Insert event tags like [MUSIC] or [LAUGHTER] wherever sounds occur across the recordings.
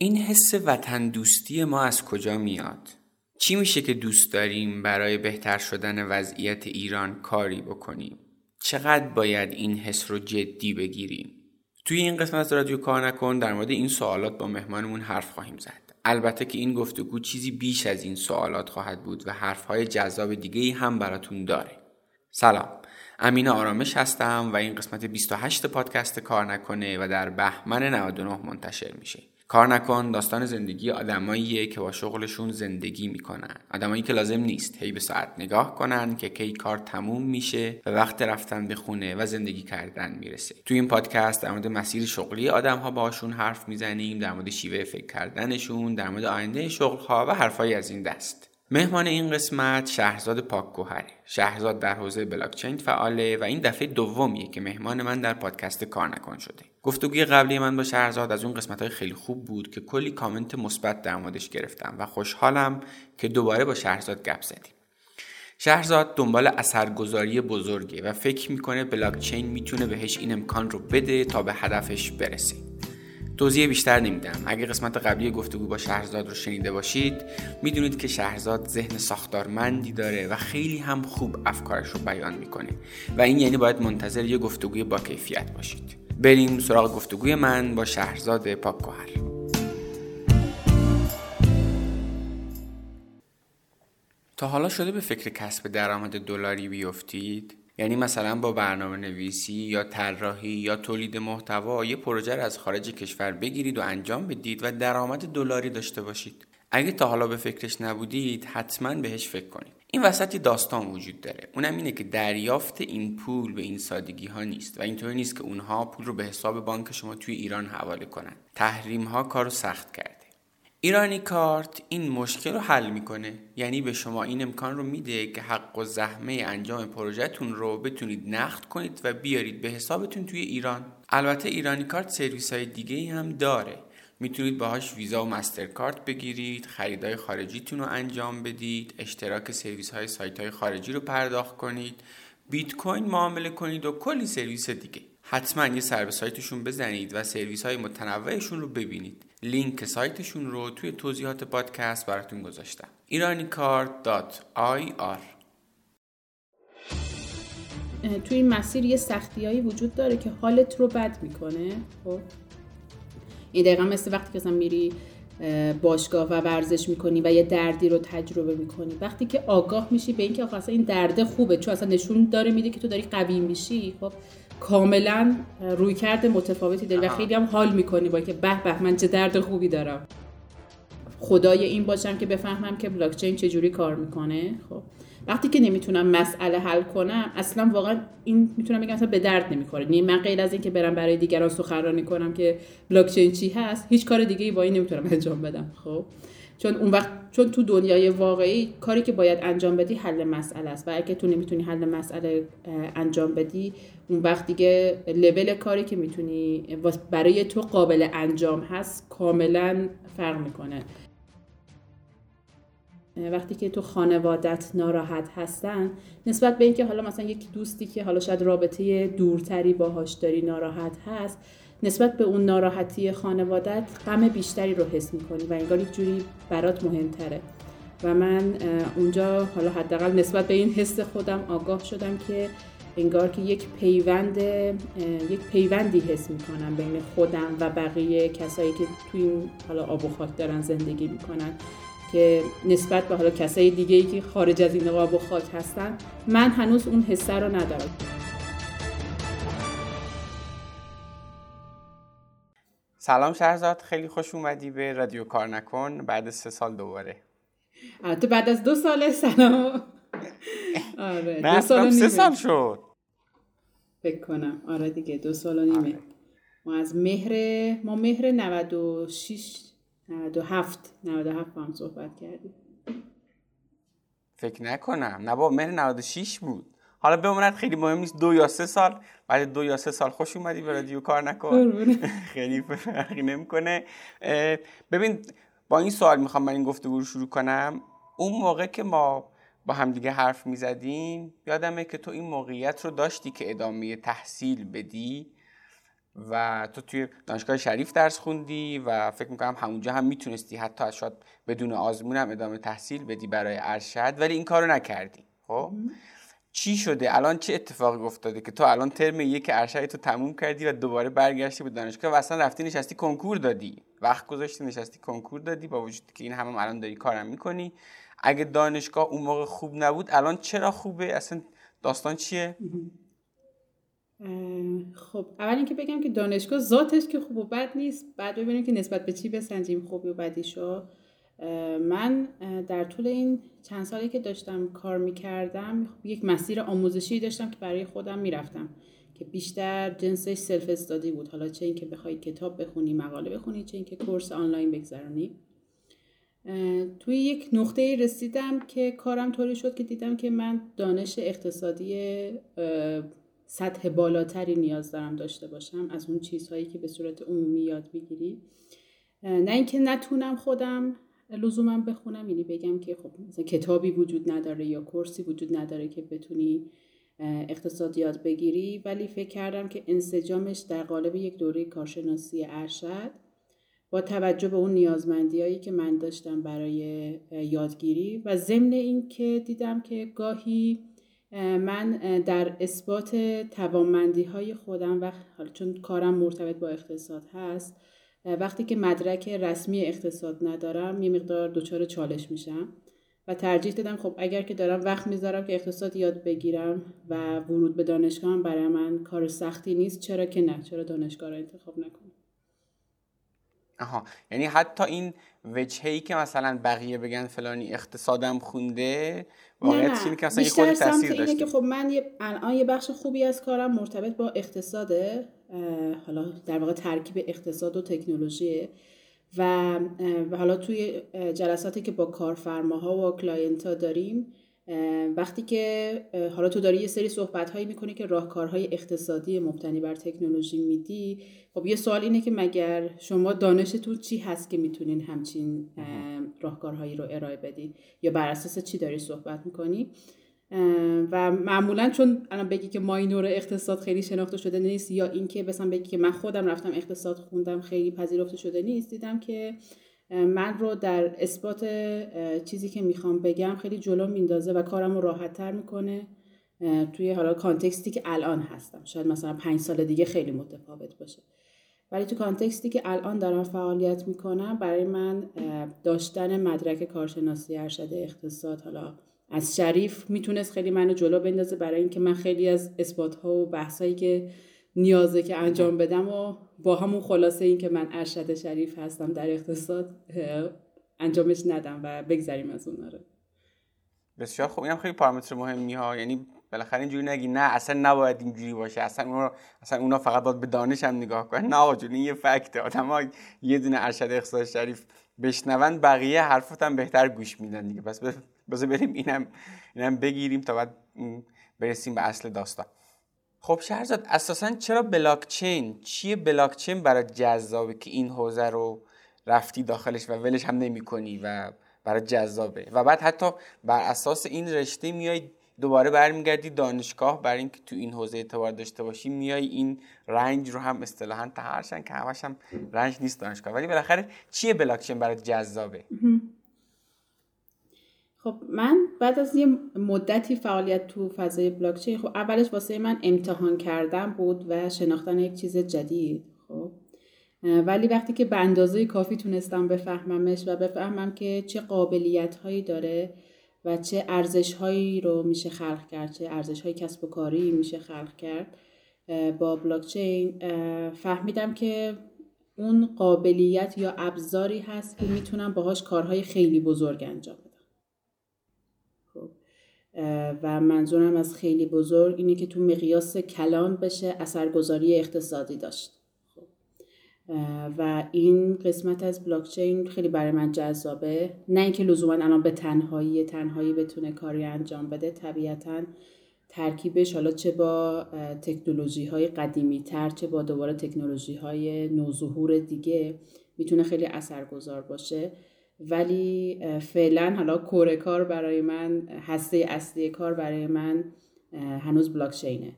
این حس وطن دوستی ما از کجا میاد؟ چی میشه که دوست داریم برای بهتر شدن وضعیت ایران کاری بکنیم؟ چقدر باید این حس رو جدی بگیریم؟ توی این قسمت رادیو کار نکن در مورد این سوالات با مهمانمون حرف خواهیم زد. البته که این گفتگو چیزی بیش از این سوالات خواهد بود و حرفهای جذاب دیگه هم براتون داره. سلام. امین آرامش هستم و این قسمت 28 پادکست کار نکنه و در بهمن 99 منتشر میشه. کار نکن داستان زندگی آدماییه که با شغلشون زندگی می‌کنن. آدمایی که لازم نیست هی به ساعت نگاه کنن که کی کار تموم میشه و وقت رفتن به خونه و زندگی کردن می‌رسه. تو این پادکست در مورد مسیر شغلی آدم ها باشون حرف می‌زنیم در مورد شیوه فکر کردنشون در مورد آینده شغل ها و حرفایی از این دست. مهمان این قسمت شهرزاد پاکگوهره. شهرزاد در حوزه بلاکچین فعاله و این دفعه دومیه که مهمان من در پادکست کار نکن شده. گفتگوی قبلی من با شهرزاد از اون قسمت های خیلی خوب بود که کلی کامنت مثبت در موردش گرفتم و خوشحالم که دوباره با شهرزاد گپ زدیم. شهرزاد دنبال اثرگذاری بزرگه و فکر می‌کنه بلاکچین می‌تونه بهش این امکان رو بده تا به هدفش برسه. توضیح بیشتر نمیدم. اگه قسمت قبلی گفتگو با شهرزاد رو شنیده باشید می‌دونید که شهرزاد ذهن ساختارمندی داره و خیلی هم خوب افکارش رو بیان می‌کنه. و این یعنی باید منتظر یه گفتگوی با کیفیت باشید. بریم سراغ گفتگوی من با شهرزاد پاکگوهر تا حالا شده به فکر کسب درآمد دلاری بیفتید؟ یعنی مثلا با برنامه نویسی یا طراحی یا تولید محتوا یه پروژه رو از خارج کشور بگیرید و انجام بدید و درآمد دلاری داشته باشید. اگه تا حالا به فکرش نبودید حتما بهش فکر کنید. این وسط داستان وجود داره. اونم اینه که دریافت این پول به این سادگی ها نیست و اینطوری نیست که اونها پول رو به حساب بانک شما توی ایران حواله کنن. تحریم ها کارو سخت کرد ایرانی کارت این مشکل رو حل می‌کنه. یعنی به شما این امکان رو میده که حق و زحمه انجام پروژهتون رو بتونید نقد کنید و بیارید به حسابتون توی ایران. البته ایرانی کارت سرویس های دیگه هم داره. می‌تونید باهاش ویزا و مسترکارت بگیرید خریدای خارجیتون رو انجام بدید اشتراک سرویس های سایت های خارجی رو پرداخت کنید بیت کوین معامله کنید و کلی سرویس دیگه. حتما یه سر به سایتشون بزنید و سرویس های متنوعشون رو ببینید. لینک سایتشون رو توی توضیحات پادکست براتون گذاشتم. iranicard.ir توی این مسیر یه سختیایی وجود داره که حالت رو بد می‌کنه خب؟ این دقیقا مثل وقتی که میری باشگاه و ورزش می‌کنی و یه دردی رو تجربه می‌کنی. وقتی که آگاه میشی به اینکه اصلا این درده خوبه چون اصلا نشون داره میده که تو داری قوی میشی خب؟ کاملا رویکرد متفاوتی داری و خیلی هم حال می‌کنی با که به به من چه درد خوبی دارم. خدای این باشم که بفهمم که بلاکچین چجوری کار می‌کنه. خب وقتی که نمی‌تونم مسئله حل کنم اصلا واقعا این می‌تونم بگم به درد نمی‌خوره. نیم من غیر از اینکه برم برای دیگران سخنرانی کنم که بلاکچین چی هست هیچ کار دیگه ای با این نمی‌تونم انجام بدم. خب چون اون وقت چون تو دنیای واقعی کاری که باید انجام بدی حل مسئله است و اگه تو نمی‌تونی حل مسئله انجام بدی اون وقت دیگه لول کاری که می‌تونی برای تو قابل انجام هست کاملا فرق می‌کنه. وقتی که تو خانوادت ناراحت هستن نسبت به اینکه حالا مثلا یک دوستی که حالا شاید رابطه دورتری باهاش داری ناراحت هست نسبت به اون ناراحتی خانوادت غم بیشتری رو حس می‌کنی و انگار یک جوری برات مهمتره. و من اونجا حالا حداقل نسبت به این حس خودم آگاه شدم که انگار که یک پیوند یک پیوندی حس می‌کنم بین خودم و بقیه کسایی که توی این حالا آب و خاک دارن زندگی می‌کنن که نسبت به حالا کسای دیگه ای که خارج از این آب و خاک هستن من هنوز اون حسه رو ندارم. سلام شهرزاد خیلی خوش اومدی به رادیو کار نکن. بعد سه سال دوباره. تو بعد از دو سال سلام. [LAUGHS] آره دو سال سه سال شد. فکر کنم. آره دیگه دو سال و نیمه. آره. ما از مهر ما مهر 96 97 97 با هم صحبت کردیم. فکر نکنم. نه با مهر 96 بود. حالا بماند خیلی مهم نیست دو یا سه سال بعد دو یا سه سال خوش اومدی به رادیو کار نکن. [LAUGHS] خیلی فرقی نمی‌کنه. ببین با این سوال می‌خوام من این گفتگو رو شروع کنم. اون موقع که ما با همدیگه حرف می‌زدیم. یادمه که تو این موقعیت رو داشتی که ادامه تحصیل بدی و تو توی دانشگاه شریف درس خوندی و فکر می‌کنم همونجا هم می‌تونستی حتی شاید بدون آزمون هم ادامه تحصیل بدی برای ارشد ولی این کارو نکردی. خب؟ چی شده؟ الان چه اتفاقی افتاده که تو الان ترم یک ارشد تو تموم کردی و دوباره برگشتی به دانشگاه و اصلا رفتی نشستی کنکور دادی؟ وقت گذاشتی نشستی کنکور دادی؟ با وجودی که این همه هم الان داری کارم می‌کنی. اگه دانشگاه اون موقع خوب نبود الان چرا خوبه؟ اصلا داستان چیه؟ خب اول اینکه بگم که دانشگاه ذاتش که خوب و بد نیست بعد ببینیم که نسبت به چی بسنجیم خوبی و بدیشو من در طول این چند سالی که داشتم کار می‌کردم یک مسیر آموزشی داشتم که برای خودم می‌رفتم که بیشتر جنسش سلف استادی بود. حالا چه اینکه بخوای کتاب بخونی مقاله بخونی چه اینکه کورس آنلاین بگذرانی توی یک نقطه رسیدم که کارم طوری شد که دیدم که من دانش اقتصادی سطح بالاتری نیاز دارم داشته باشم از اون چیزهایی که به صورت عمومی یاد بگیری نه اینکه نتونم خودم لزوما بخونم یعنی بگم که خب مثلا کتابی وجود نداره یا کورسی وجود نداره که بتونی اقتصاد یاد بگیری ولی فکر کردم که انسجامش در قالب یک دوره کارشناسی ارشد با توجه به اون نیازمندی هایی که من داشتم برای یادگیری و ضمن این که دیدم که گاهی من در اثبات توانمندی های خودم و چون کارم مرتبط با اقتصاد هست وقتی که مدرک رسمی اقتصاد ندارم یه مقدار دچار چالش میشم و ترجیح دادم خب اگر که دارم وقت می‌ذارم که اقتصاد یاد بگیرم و ورود به دانشگاه برای من کار سختی نیست چرا که نه؟ چرا دانشگاه رو انتخاب نکنم؟ آها. یعنی حتی این وجهی که مثلا بقیه بگن فلانی اقتصادم خونده واقعیت اینه که مثلا یه خود تاثیر داشته. که خب من یه الان یه بخش خوبی از کارم مرتبط با اقتصاده حالا در واقع ترکیب اقتصاد و تکنولوژی. و حالا توی جلساتی که با کارفرماها و client ها داریم وقتی که حالا تو داری یه سری صحبت هایی می‌کنی که راهکارهای اقتصادی مبتنی بر تکنولوژی میدی خب یه سوال اینه که مگر شما دانشتون چی هست که می‌تونین همچین راهکارهایی رو ارائه بدید یا بر اساس چی داری صحبت می‌کنی؟ و معمولا چون الان بگی که ماینور اقتصاد خیلی شناخته شده نیست یا اینکه مثلا بگی که من خودم رفتم اقتصاد خوندم خیلی پذیرفته شده نیست دیدم که من رو در اثبات چیزی که می‌خوام بگم خیلی جلو میندازه و کارم رو راحت تر می‌کنه توی حالا کانتکستی که الان هستم. شاید مثلا پنج سال دیگه خیلی متفاوت باشه. ولی تو کانتکستی که الان دارم فعالیت می‌کنم برای من داشتن مدرک کارشناسی ارشد اقتصاد حالا از شریف می‌تونست خیلی منو جلو بندازه برای اینکه من خیلی از اثبات ها و بحثایی که نیازه که انجام بدم و با همون خلاصه این که من ارشد شریف هستم در اقتصاد انجامش ندم و بگذریم از اون آره بسیار خوب. اینم خیلی پارامتر مهمی ها یعنی بالاخره اینجوری نگی نه اصلا نباید اینجوری باشه. اصلا اونا اصلا اونا فقط باید به دانش هم نگاه کنن. نه آقا این یه فکته آدم یه دونه ارشد اقتصاد شریف بشنون بقیه حرفات هم بهتر گوش میدن دیگه. بس بذار بریم اینم اینم بگیریم تا بعد برسیم به اصل داستان. خب شهرزاد اساسا چرا بلاکچین؟ چیه بلاکچین برای جذابه که این حوزه رو رفتی داخلش و ولش هم نمی کنی و برای جذابه؟ و بعد حتی بر اساس این رشته میای دوباره برمیگردی دانشگاه برای اینکه تو این حوزه اعتبار داشته باشی میای این رنج رو هم اصطلاحا تهرشن که همش هم رنج نیست دانشگاه. ولی بالاخره چیه بلاکچین برای جذابه؟ خب من بعد از یه مدتی فعالیت تو فضای بلاکچین خب اولش واسه من امتحان کردن بود و شناختن یک چیز جدید خب. ولی وقتی که به اندازه کافی تونستم بفهممش و بفهمم که چه قابلیت هایی داره و چه ارزش هایی رو میشه خلق کرد چه ارزش های کسب و کاری میشه خلق کرد با بلاکچین فهمیدم که اون قابلیت یا ابزاری هست که می‌تونم باهاش کارهای خیلی بزرگ انجام و منظورم از خیلی بزرگ اینه که تو مقیاس کلان بشه اثرگذاری اقتصادی داشت. خب. و این قسمت از بلاکچین خیلی برای من جذابه. نه اینکه لزوما الان به تنهایی تنهایی بتونه کاری انجام بده طبیعتا ترکیبش حالا چه با تکنولوژی های قدیمی تر چه با دوباره تکنولوژی های نوظهور دیگه می‌تونه خیلی اثرگذار باشه. ولی فعلا حالا کور کار برای من هسته اصلی کار برای من هنوز بلاکچینه.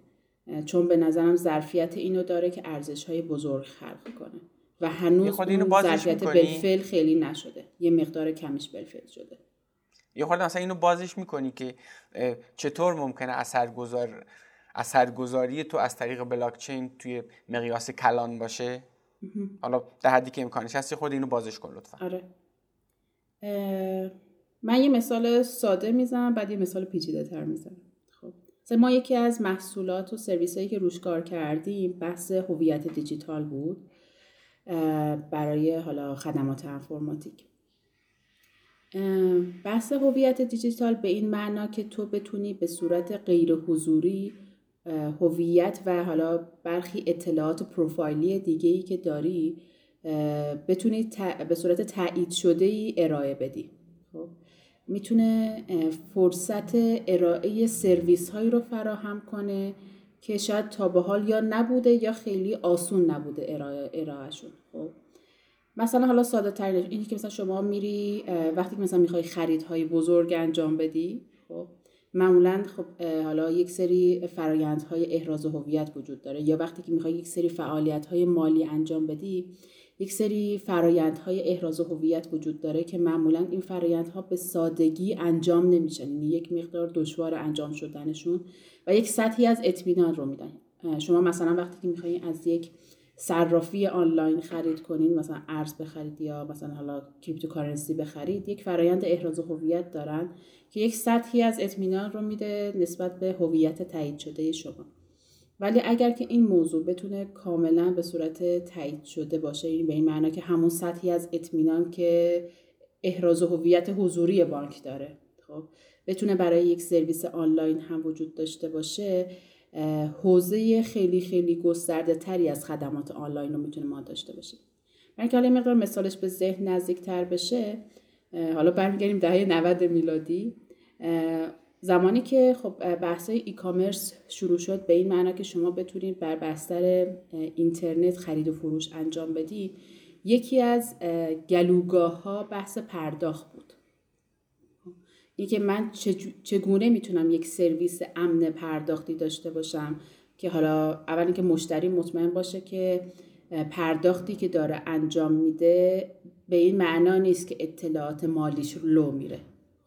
چون به نظرم ظرفیت اینو داره که ارزش های بزرگ خلق کنه. و هنوز اون ظرفیت بلفل خیلی نشده. یه مقدار کمیش بلفل شده. یه خورده مثلا اینو بازش می‌کنی که چطور ممکنه اثرگذار اثرگذاری تو از طریق بلاکچین توی مقیاس کلان باشه؟ حالا در حدی که امکانش هست خود اینو بازش کن لطفا. آره. من یه مثال ساده می‌زنم بعد یه مثال پیچیده تر می‌زنم. خب. ما یکی از محصولات و سرویس هایی که روش کار کردیم بحث هویت دیجیتال بود برای حالا خدمات انفرماتیک. بحث هویت دیجیتال به این معنا که تو بتونی به صورت غیر حضوری هویت و حالا برخی اطلاعات پروفایلی دیگه ای که داری بتونی به صورت تایید شده ای ارائه بدی. خب. می‌تونه فرصت ارائه سرویس هایی رو فراهم کنه که شاید تا به حال یا نبوده یا خیلی آسون نبوده ارائه ارائهشون. خب. مثلا حالا ساده ترینش اینی که مثلا شما میری وقتی که مثلا می‌خوای خریدهای بزرگ انجام بدی خب. معمولا خب حالا یک سری فرایندهای احراز هویت وجود داره یا وقتی که می‌خوای یک سری فعالیتهای مالی انجام بدی یک سری فرایندهای احراز هویت وجود داره که معمولا این فرایندها به سادگی انجام نمیشن. یعنی یک مقدار دشوار انجام شدنشون و یک سطحی از اطمینان رو میدن. شما مثلا وقتی که می‌خواین از یک صرافی آنلاین خرید کنین مثلا ارز بخرید یا مثلا حالا cryptocurrency بخرید یک فرایند احراز هویت دارن که یک سطحی از اطمینان رو میده نسبت به هویت تایید شده شما. ولی اگر که این موضوع بتونه کاملا به صورت تایید شده باشه این به این معنا که همون سطحی از اطمینان که احراز هویت حضوری بانک داره خب بتونه برای یک سرویس آنلاین هم وجود داشته باشه حوزه خیلی خیلی گسترده تری از خدمات آنلاین رو می‌تونه ما داشته باشه. من که حالا مقدار مثالش به ذهن نزدیک تر بشه حالا برمیگردیم دهه 90 میلادی زمانی که خب بحث ای کامرس شروع شد به این معنا که شما بتونید بر بستر اینترنت خرید و فروش انجام بدی یکی از گلوگاه ها بحث پرداخت بود. این که من چگونه می‌تونم یک سرویس امن پرداختی داشته باشم که حالا اول اینکه مشتری مطمئن باشه که پرداختی که داره انجام میده به این معنا نیست که اطلاعات مالیش لو میره.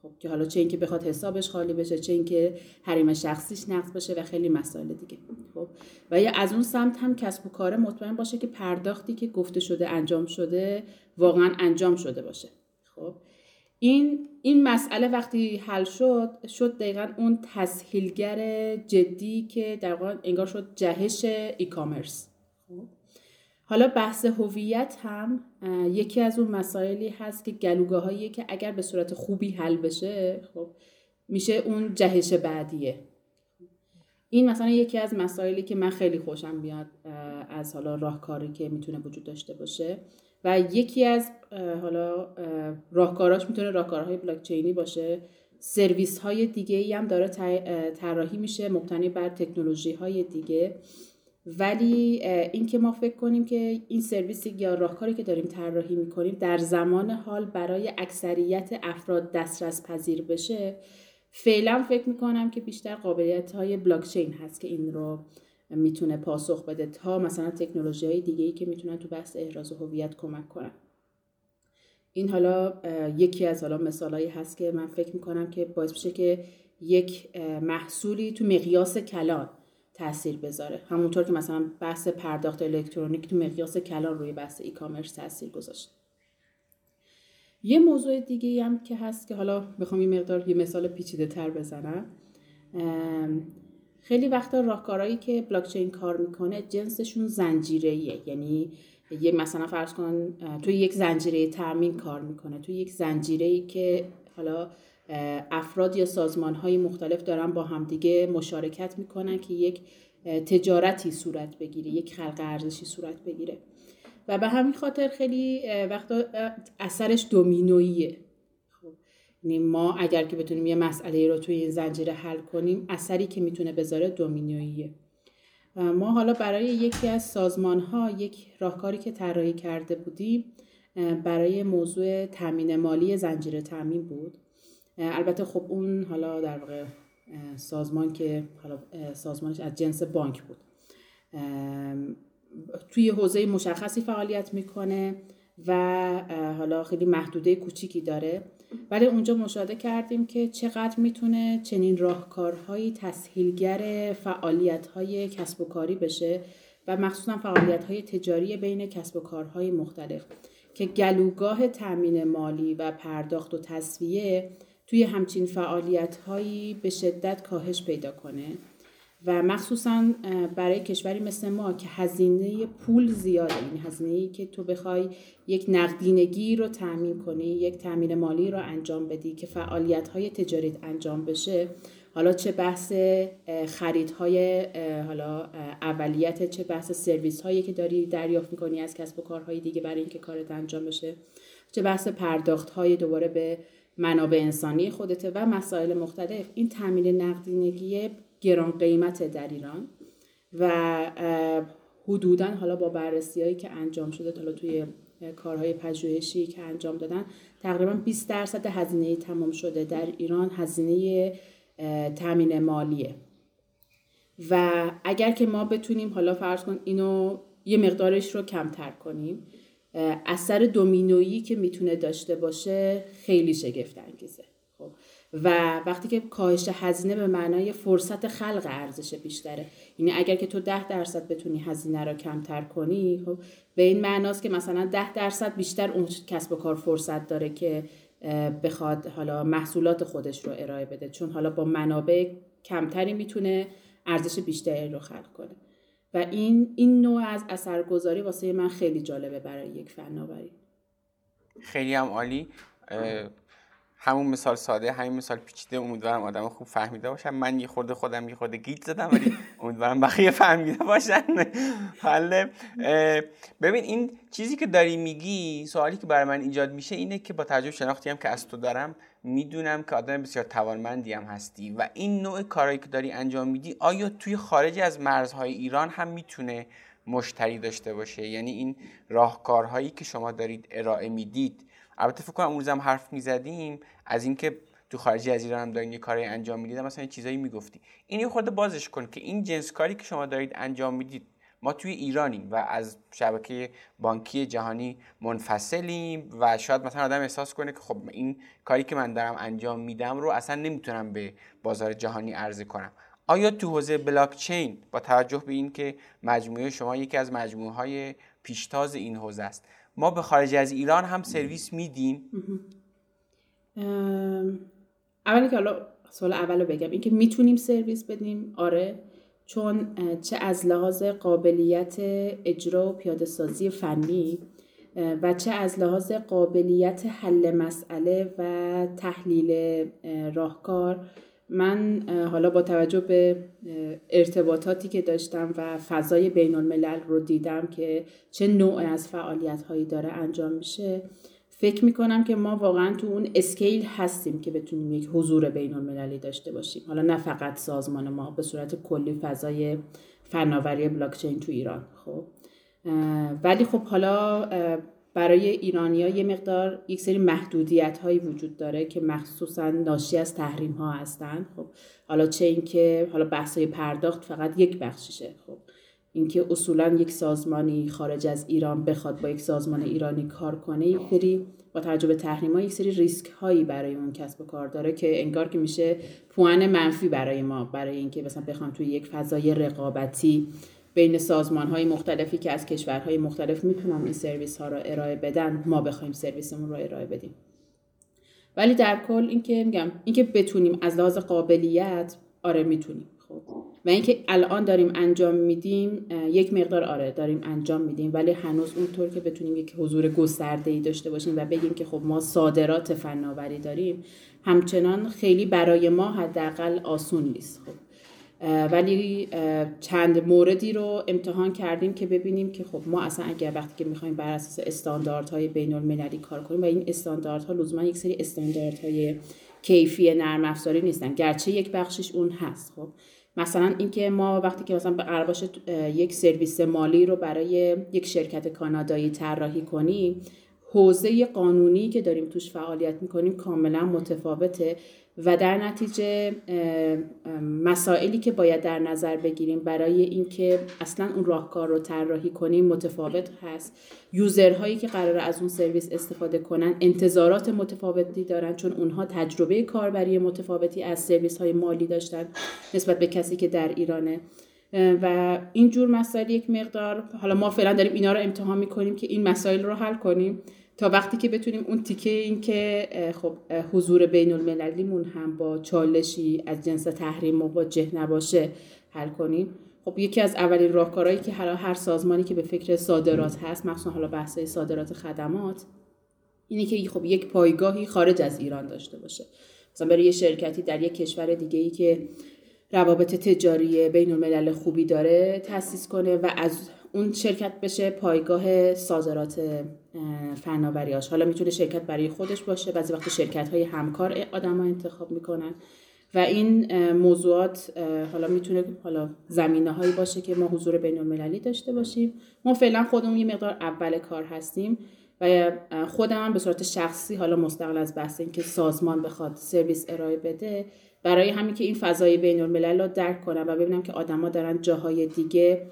خب که حالا چه اینکه بخواد حسابش خالی بشه چه اینکه حریم شخصیش نقض بشه و خیلی مسائل دیگه. خب و یا از اون سمت هم کسب و کار مطمئن باشه که پرداختی که گفته شده انجام شده واقعا انجام شده باشه. خب این این مسئله وقتی حل شد شد دقیقا اون تسهیلگر جدی که در واقع انگار شد جهش ای کامرس خب حالا بحث هویت هم یکی از اون مسائلی هست که گلوگاه که اگر به صورت خوبی حل بشه خب میشه اون جهش بعدیه. این مثلا یکی از مسائلی که من خیلی خوشم بیاد از حالا راهکاری که می‌تونه وجود داشته باشه و یکی از حالا راهکاراش می‌تونه راهکارهای بلاکچینی باشه. سرویس های دیگه ای هم داره طراحی میشه مبتنی بر تکنولوژی های دیگه. ولی اینکه ما فکر کنیم که این سرویس یا راهکاری که داریم طراحی می‌کنیم در زمان حال برای اکثریت افراد دسترس پذیر بشه فعلا فکر می‌کنم که بیشتر قابلیت های بلاکچین هست که این رو می‌تونه پاسخ بده تا مثلا تکنولوژی های دیگه ای که می‌تونن تو بحث احراز هویت کمک کنن. این حالا یکی از حالا مثالهایی هست که من فکر می‌کنم که باعث میشه که یک محصولی تو مقیاس کلان تاثیر بذاره. همونطور که مثلا بحث پرداخت الکترونیک تو مقیاس کلان روی بحث ای کامرس تاثیر گذاشت. یه موضوع دیگه هم که هست که حالا می‌خوام یه مقدار یه مثال پیچیده تر بزنم. خیلی وقتا راهکارهایی که بلاکچین کار می‌کنه جنسشون زنجیره یعنی یه مثلا فرض کن تو یک زنجیره تامین کار می‌کنه. تو یک زنجیره ای که حالا افراد یا سازمان های مختلف دارن با همدیگه مشارکت می‌کنن که یک تجارتی صورت بگیره یک خلق ارزشی صورت بگیره. و به همین خاطر خیلی وقتا اثرش دومینویه خب یعنی ما اگر که بتونیم یه مسئله رو توی این زنجیره حل کنیم اثری که می‌تونه بذاره دومینویه ما حالا برای یکی از سازمان ها یک راهکاری که طراحی کرده بودیم برای موضوع تامین مالی زنجیره تامین بود. البته خب اون حالا در واقع سازمان که حالا سازمانش از جنس بانک بود. توی حوزه مشخصی فعالیت می‌کنه و حالا خیلی محدوده کوچیکی داره. ولی اونجا مشاهده کردیم که چقدر می‌تونه چنین راهکارهایی تسهیلگر فعالیتهای کسب و کاری بشه و مخصوصا فعالیتهای تجاری بین کسب و کارهای مختلف. که گلوگاه تامین مالی و پرداخت و تصویه توی همچین فعالیتهایی به شدت کاهش پیدا کنه و مخصوصا برای کشوری مثل ما که هزینه پول زیاده. این یعنی هزینه ای که تو بخوای یک نقدینگی رو تعمین کنی یک تامین مالی رو انجام بدی که فعالیت های تجاریت انجام بشه حالا چه بحث خریدهای حالا اولیت چه بحث سرویس هایی که داری دریافت می‌کنی از کسب و کارهای دیگه برای اینکه کارت انجام بشه چه بحث پرداخت های دوباره به منابع انسانی خودته و مسائل مختلف. این تامین نقدینگی گران قیمت در ایران و حدودا حالا با بررسی هایی که انجام شده حالا توی کارهای پژوهشی که انجام دادن تقریبا 20 درصد هزینه تمام شده در ایران هزینه تامین مالیه. و اگر که ما بتونیم حالا فرض کن اینو یه مقدارش رو کمتر کنیم اثر دومینویی که می‌تونه داشته باشه خیلی شگفت انگیزه خب و وقتی که کاهش هزینه به معنای فرصت خلق ارزش بیشتره یعنی اگر که تو ده درصد بتونی هزینه رو کمتر کنی خب به این معناست که مثلا ده درصد بیشتر اون کسب و کار فرصت داره که بخواد حالا محصولات خودش رو ارائه بده چون حالا با منابع کمتری می‌تونه ارزش بیشتری رو خلق کنه. و این این نوع از اثرگذاری واسه من خیلی جالبه برای یک فناوری. خیلی هم عالی. همون مثال ساده همین مثال پیچیده. امیدوارم آدم خوب فهمیده باشم من یه خورده خودم یه خورده گیت زدم ولی امیدوارم بقیه فهمیده باشن. حالا ببین این چیزی که داری میگی سوالی که برای من ایجاد میشه اینه که با توجه شناختی هم که از تو دارم می‌دونم که آدم بسیار توانمندی هم هستی و این نوع کارهایی که داری انجام میدی آیا توی خارج از مرزهای ایران هم می‌تونه مشتری داشته باشه؟ یعنی این راهکارهایی که شما دارید ارائه می‌دید. البته فکر کنم اون حرف می‌زدیم از اینکه تو خارجی از ایران هم دارین یه کاری انجام می‌دید مثلا چیزایی می‌گفتی. این یه خورده بازش کن که این جنس کاری که شما دارید انجام می‌دید ما توی ایرانیم و از شبکه بانکی جهانی منفصلیم و شاید مثلا آدم احساس کنه که خب این کاری که من دارم انجام میدم رو اصلا نمی‌تونم به بازار جهانی عرضه کنم. آیا تو حوزه بلاک چین با توجه به اینکه مجموعه شما یکی از مجموعه های پیشتاز این حوزه است ما به خارج از ایران هم سرویس میدیم؟ اولی که حالا سوال اول بگم اینکه می‌تونیم سرویس بدیم؟ آره. چون چه از لحاظ قابلیت اجرا و پیاده سازی فنی و چه از لحاظ قابلیت حل مسئله و تحلیل راهکار من حالا با توجه به ارتباطاتی که داشتم و فضای بین الملل رو دیدم که چه نوع از فعالیت هایی داره انجام میشه فکر می‌کنم که ما واقعا تو اون اسکیل هستیم که بتونیم یک حضور بین المللی داشته باشیم. حالا نه فقط سازمان ما به صورت کلی فضای فناوری بلاکچین تو ایران خب. ولی خب حالا برای ایرانیا یه مقدار یک سری محدودیت هایی وجود داره که مخصوصا ناشی از تحریم ها هستن خب. حالا چه اینکه حالا بحث پرداخت فقط یک بخششه خب. اینکه اصولا یک سازمانی خارج از ایران بخواد با یک سازمان ایرانی کار کنه یک سری با توجه به تحریم ها یک سری ریسک هایی برای اون کسب و کار داره که انگار که میشه پوان منفی برای ما برای اینکه مثلا بخوام توی یک فضای رقابتی بین سازمان های مختلفی که از کشورهای مختلف می‌تونن این سرویس ها رو ارائه بدن ما بخوایم سرویسمون رو ارائه بدیم. ولی در کل اینکه میگم اینکه بتونیم از لحاظ قابلیت آره می‌تونیم. خب. و اینکه الان داریم انجام میدیم یک مقدار آره داریم انجام میدیم ولی هنوز اونطور که بتونیم یک حضور گسترده ای داشته باشیم و بگیم که خب ما صادرات فناوری داریم همچنان خیلی برای ما حداقل آسون نیست. خب. ولی چند موردی رو امتحان کردیم که ببینیم که خب ما اصلا اگر وقتی که می‌خوایم بر اساس استانداردهای بین المللی کار کنیم و این استانداردها لزوما یک سری استانداردهای کیفی نرم افزاری نیستن گرچه یک بخشش اون هست. خب. مثلا اینکه ما وقتی که مثلا قرار باشه یک سرویس مالی رو برای یک شرکت کانادایی طراحی کنیم حوزه قانونی که داریم توش فعالیت می‌کنیم کاملا متفاوته. و در نتیجه مسائلی که باید در نظر بگیریم برای اینکه اصلا اون راهکار رو طراحی کنیم متفاوت هست. یوزرهایی که قرار از اون سرویس استفاده کنن انتظارات متفاوتی دارن چون اونها تجربه کاربری متفاوتی از سرویس های مالی داشتن نسبت به کسی که در ایرانه. و این جور مسائل یک مقدار حالا ما فعلا داریم اینا رو امتحان می‌کنیم که این مسائل رو حل کنیم. تا وقتی که بتونیم اون تیکه این که خب حضور بین المللیمون هم با چالشی از جنس تحریم مواجه نباشه حل کنیم. خب یکی از اولین راهکارهایی که حالا هر سازمانی که به فکر صادرات هست مخصوصا حالا بحث صادرات خدمات اینه که خب یک پایگاهی خارج از ایران داشته باشه. مثلا برای یه شرکتی در یک کشور دیگه ای که روابط تجاری بین الملل خوبی داره تاسیس کنه و از اون شرکت بشه پایگاه صادرات فناوریاش حالا می‌تونه شرکت برای خودش باشه. بعضی وقت شرکت های همکار آدم ها انتخاب می‌کنن. و این موضوعات حالا می‌تونه حالا زمینه هایی باشه که ما حضور بین المللی داشته باشیم. ما فعلا خودمون یه مقدار اول کار هستیم و خودم به صورت شخصی حالا مستقل از بحث اینکه سازمان بخواد سرویس ارائه بده برای همین که این فضای بین الملل رو درک کنم و ببینم که آدما دارن جاهای دیگه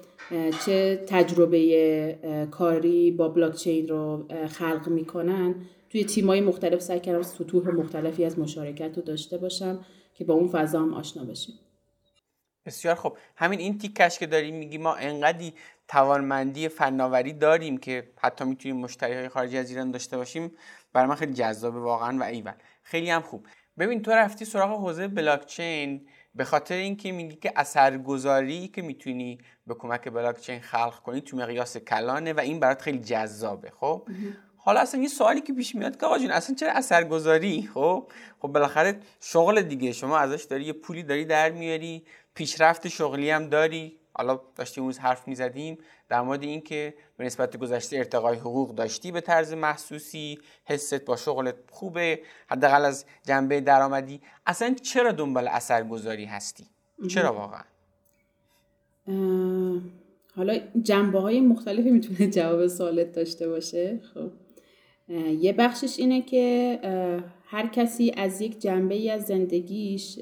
چه تجربه کاری با بلاکچین رو خلق می‌کنن. توی تیمای مختلف سعی کردم سطوح مختلفی از مشارکت رو داشته باشم که با اون فضا هم آشنا بشیم. بسیار خب همین این تیکش که داریم میگی ما انقدی توانمندی فناوری داریم که حتی می‌تونیم مشتری های خارجی از ایران داشته باشیم برای من خیلی جذابه واقعا و ایول خیلی هم خوب. ببین تو رفتی سراغ حوزه بلاکچین به خاطر اینکه میگی که اثرگذاری که می‌تونی به کمک بلاکچین خلق کنی تو مقیاس کلانه و این برات خیلی جذابه خب؟ حالا اصلا یه سوالی که پیش میاد که آقا جون اصلا چرا اثرگذاری؟ خب؟ خب بالاخره شغل دیگه شما ازش داری یه پولی داری در میاری پیشرفت شغلی هم داری. حالا داشتیم اون حرف می‌زدیم در مورد اینکه به نسبت گذشته ارتقای حقوق داشتی به طرز محسوسی حست با شغل خوبه حداقل از جنبه درآمدی. اصلا چرا دنبال اثرگذاری هستی؟ چرا واقعا؟ حالا جنبه های مختلفی می‌تونه جواب سوالت داشته باشه. خب. یه بخشش اینه که هر کسی از یک جنبه ای از زندگیش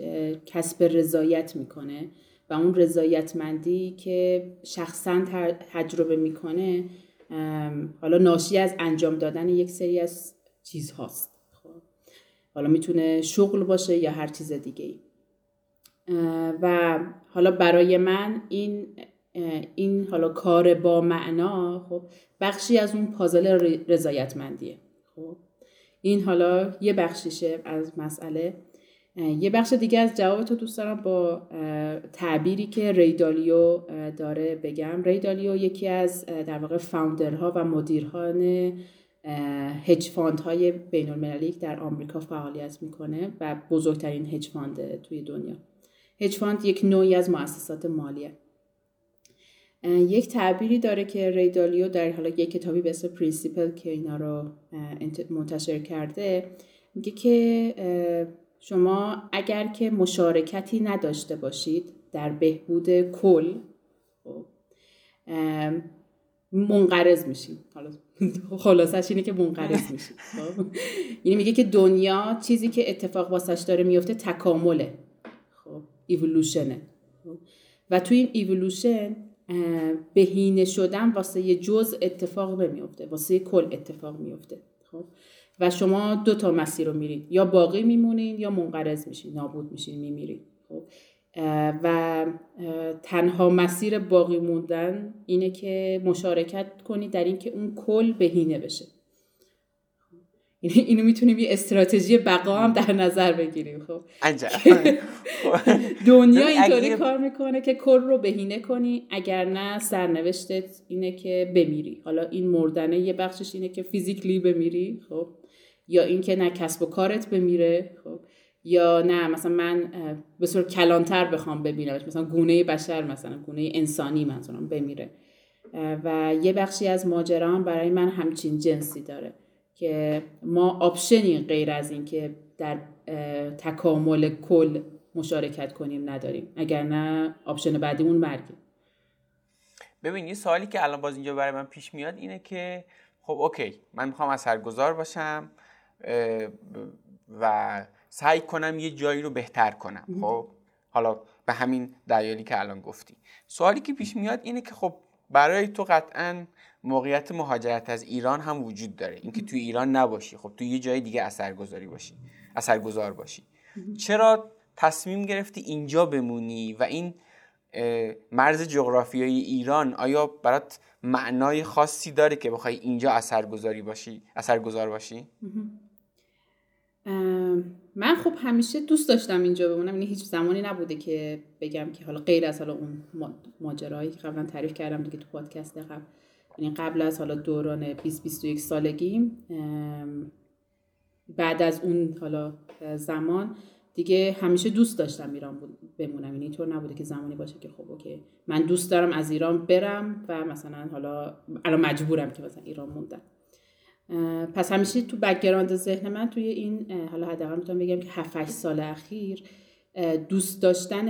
کسب رضایت می‌کنه. و اون رضایتمندی که شخصا تجربه می‌کنه حالا ناشی از انجام دادن یک سری از چیزهاست. خب. حالا می‌تونه شغل باشه یا هر چیز دیگه ای و حالا برای من این این حالا کار با معنا خب بخشی از اون پازل رضایتمندیه. خب. این حالا یه بخشیشه از مسئله. یه بخش دیگه از جواب تو دوست دارم با تعبیری که ریدالیو داره بگم. ری دالیو یکی از در واقع founder ها و مدیران هج های بین المللی در آمریکا فعالیت می‌کنه و بزرگترین hedge fund توی دنیا. hedge fund یک نوعی از مؤسسات مالیه. یک تعبیری داره که ری دالیو در حالا یک کتابی به اسم Principle که اینا رو منتشر کرده میگه که شما اگر که مشارکتی نداشته باشید در بهبود کل خب، منقرض میشید. خلاصش اینه که منقرض میشید. خب یعنی میگه که دنیا چیزی که اتفاق واسش داره میفته تکامله. خب ایولوشنه خب. و توی این ایولوشن بهینه شدن واسه یه جز اتفاق نمیفته واسه کل اتفاق میفته. خب و شما دو تا مسیر رو میرید. یا باقی میمونین یا منقرض میشین نابود میشین میمیرید خب. و تنها مسیر باقی موندن اینه که مشارکت کنید در اینکه اون کل بهینه بشه. اینو می‌تونیم یه استراتژی بقا هم در نظر بگیریم. خب. [LAUGHS] دنیا اینطوری کار می‌کنه که کل رو بهینه کنی اگر نه سرنوشتت اینه که بمیری. حالا این مردنه یه بخشش اینه که فیزیکلی بمیری. خب. یا اینکه نه کسب و کارت بمیره خب. یا نه مثلا من به صورت کلانتر بخوام ببینمش. مثلا گونه بشر مثلا گونه انسانی مثلا بمیره. و یه بخشی از ماجرا برای من همچین جنسی داره که ما option ی غیر از این که در تکامل کل مشارکت کنیم نداریم. اگر نه option بعدیمون مرگیم ببین یه سوالی که الان باز اینجا برای من پیش میاد اینه که خب اوکی من می‌خوام اثرگذار باشم. و سعی کنم یه جایی رو بهتر کنم. خب حالا به همین دلیلی که الان گفتی. سوالی که پیش میاد اینه که خب برای تو قطعا موقعیت مهاجرت از ایران هم وجود داره. اینکه تو ایران نباشی. خب تو یه جای دیگه اثرگذاری باشی اثرگذار باشی. چرا تصمیم گرفتی اینجا بمونی و این مرز جغرافیایی ایران آیا برات معنای خاصی داره که بخوای اینجا اثرگذاری باشی اثرگذار باشی؟ من خب همیشه دوست داشتم اینجا بمونم یعنی هیچ زمانی نبوده که بگم که حالا غیر از حالا اون ماجرایی که قبلا تعریف کردم دیگه تو پادکست قبل. یعنی قبل از حالا دوران 20 21 سالگی بعد از اون حالا زمان دیگه همیشه دوست داشتم ایران بمونم. یعنی اینطور نبوده که زمانی باشه که خب okay. من دوست دارم از ایران برم و مثلا حالا الان مجبورم که مثلا ایران موندم. پس همیشه تو background ذهن من توی این حالا حداقل می‌تونم بگم که 7 سال اخیر دوست داشتن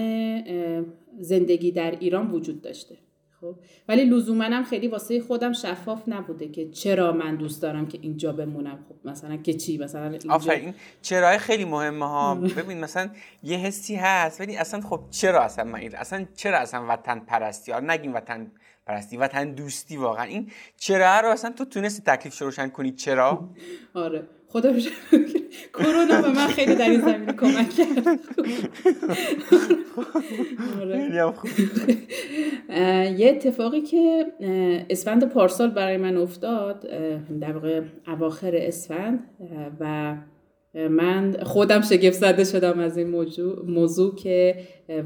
زندگی در ایران وجود داشته. خب؟ ولی لزوما هم خیلی واسه خودم شفاف نبوده که چرا من دوست دارم که اینجا بمونم. خب مثلا که چی؟ مثلا اینجا... آفرین چرا خیلی مهمه ها. [LAUGHS] ببین مثلا یه حسی هست ولی اصلا خب چرا اصلا من اصلا چرا اصلا وطن پرستی ها نگیم وطن پرستی وطن دوستی واقعا. این چرا؟ رو اصلا تو تونستی تکلیف روشن کنی؟ چرا؟ آره. خدا کرونا به من خیلی در این زمینه کمک کرد. آره. یه اتفاقی که اسفند پارسال برای من افتاد در واقع اواخر اسفند و من خودم شگفت زده شدم از این موضوع, موضوع که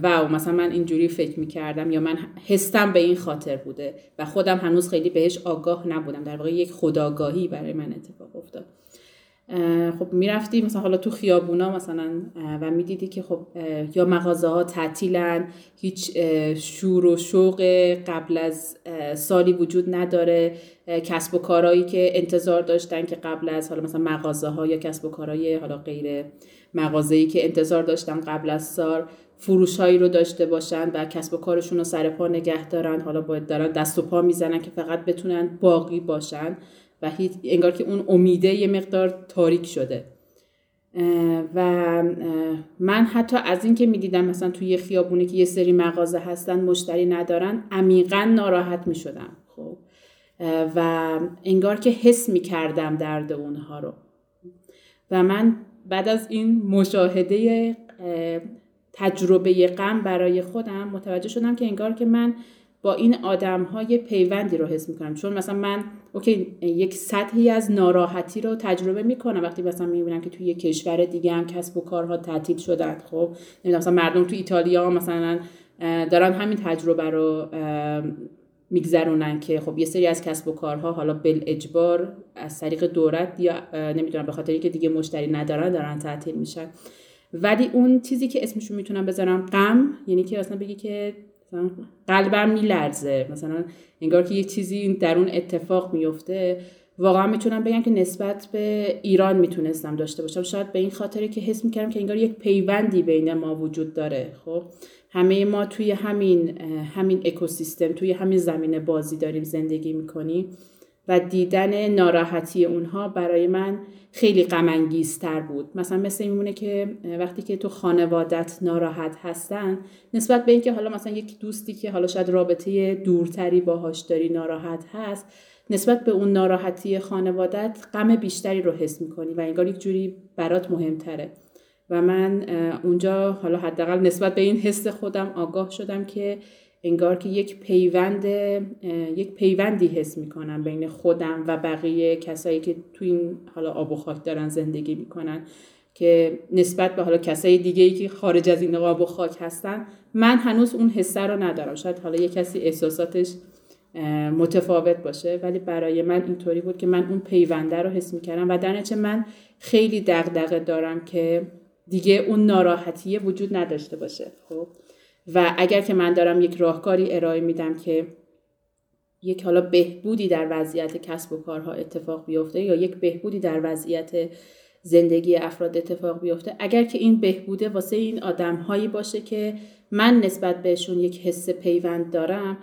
واو مثلا من اینجوری فکر می‌کردم یا من حستم به این خاطر بوده و خودم هنوز خیلی بهش آگاه نبودم. در واقع یک خداگاهی برای من اتفاق افتاد. خب می‌رفتی مثلا حالا تو خیابونا مثلا و می‌دیدی که خب یا مغازه ها تعطیلن هیچ شور و شوق قبل از سالی وجود نداره کسب و کارهایی که انتظار داشتن که قبل از حالا مثلا مغازه ها یا کسب و کارهای حالا غیر مغازه‌ای که انتظار داشتن قبل از سال فروش هایی رو داشته باشن و کسب و کارشون رو سر پا نگه دارن حالا باید دارن دست و پا می‌زنن که فقط بتونن باقی باشن. و هیچ انگار که اون امیده یه مقدار تاریک شده. و من حتی از اینکه می‌دیدم مثلا توی یه خیابونه که یه سری مغازه هستن مشتری ندارن عمیقا ناراحت می‌شدم. خب. و انگار که حس می‌کردم درد اونها رو. و من بعد از این مشاهده تجربه غم برای خودم متوجه شدم که انگار که من با این آدم های پیوندی رو حس می‌کنم. چون مثلا من اوکی یک سطحی از ناراحتی رو تجربه می‌کنم. وقتی مثلا می‌بینم که توی یک کشور دیگه هم کسب و کارها تعطیل شدن خب نمی‌دونم مثلا مردم تو ایتالیا مثلا دارن همین تجربه رو میگذرونن که خب یه سری از کسب و کارها حالا بل اجبار از طریق دولت یا نمی‌دونم به خاطر که دیگه مشتری ندارن دارن تعطیل میشن. ولی اون چیزی که اسمشو می‌تونم بذارم غم یعنی که اصلا بگی که قلبم میلرزه. مثلا انگار که یه چیزی در اون اتفاق میفته. واقعا می‌تونم بگم که نسبت به ایران می‌تونستم داشته باشم. شاید به این خاطری که حس می‌کردم که انگار یک پیوندی بین ما وجود داره. خب همه ما توی همین همین اکوسیستم توی همین زمینه بازی داریم زندگی می‌کنیم. و دیدن ناراحتی اونها برای من خیلی غمانگیزتر بود. مثلا مثل میمونه که وقتی که تو خانوادت ناراحت هستن نسبت به اینکه حالا مثلا یک دوستی که حالا شاید رابطه دورتری باهاش داری ناراحت هست نسبت به اون ناراحتی خانوادت غم بیشتری رو حس می‌کنی و انگار یک جوری برات مهمتره. و من اونجا حالا حداقل نسبت به این حس خودم آگاه شدم که انگار که یک پیوند یک پیوندی حس می‌کنم بین خودم و بقیه کسایی که تو این حالا آب و خاک دارن زندگی می‌کنن که نسبت به حالا کسای دیگه ای که خارج از این آب و خاک هستن من هنوز اون حسه رو ندارم. شاید حالا یه کسی احساساتش متفاوت باشه ولی برای من اینطوری بود که من اون پیونده رو حس می‌کردم. و در من خیلی دغدغه دارم که دیگه اون ناراحتیه وجود نداشته باشه. خب؟ و اگر که من دارم یک راهکاری ارائه میدم که یک حالا بهبودی در وضعیت کسب و کارها اتفاق بیفته یا یک بهبودی در وضعیت زندگی افراد اتفاق بیفته اگر که این بهبوده واسه این آدم هایی باشه که من نسبت بهشون یک حس پیوند دارم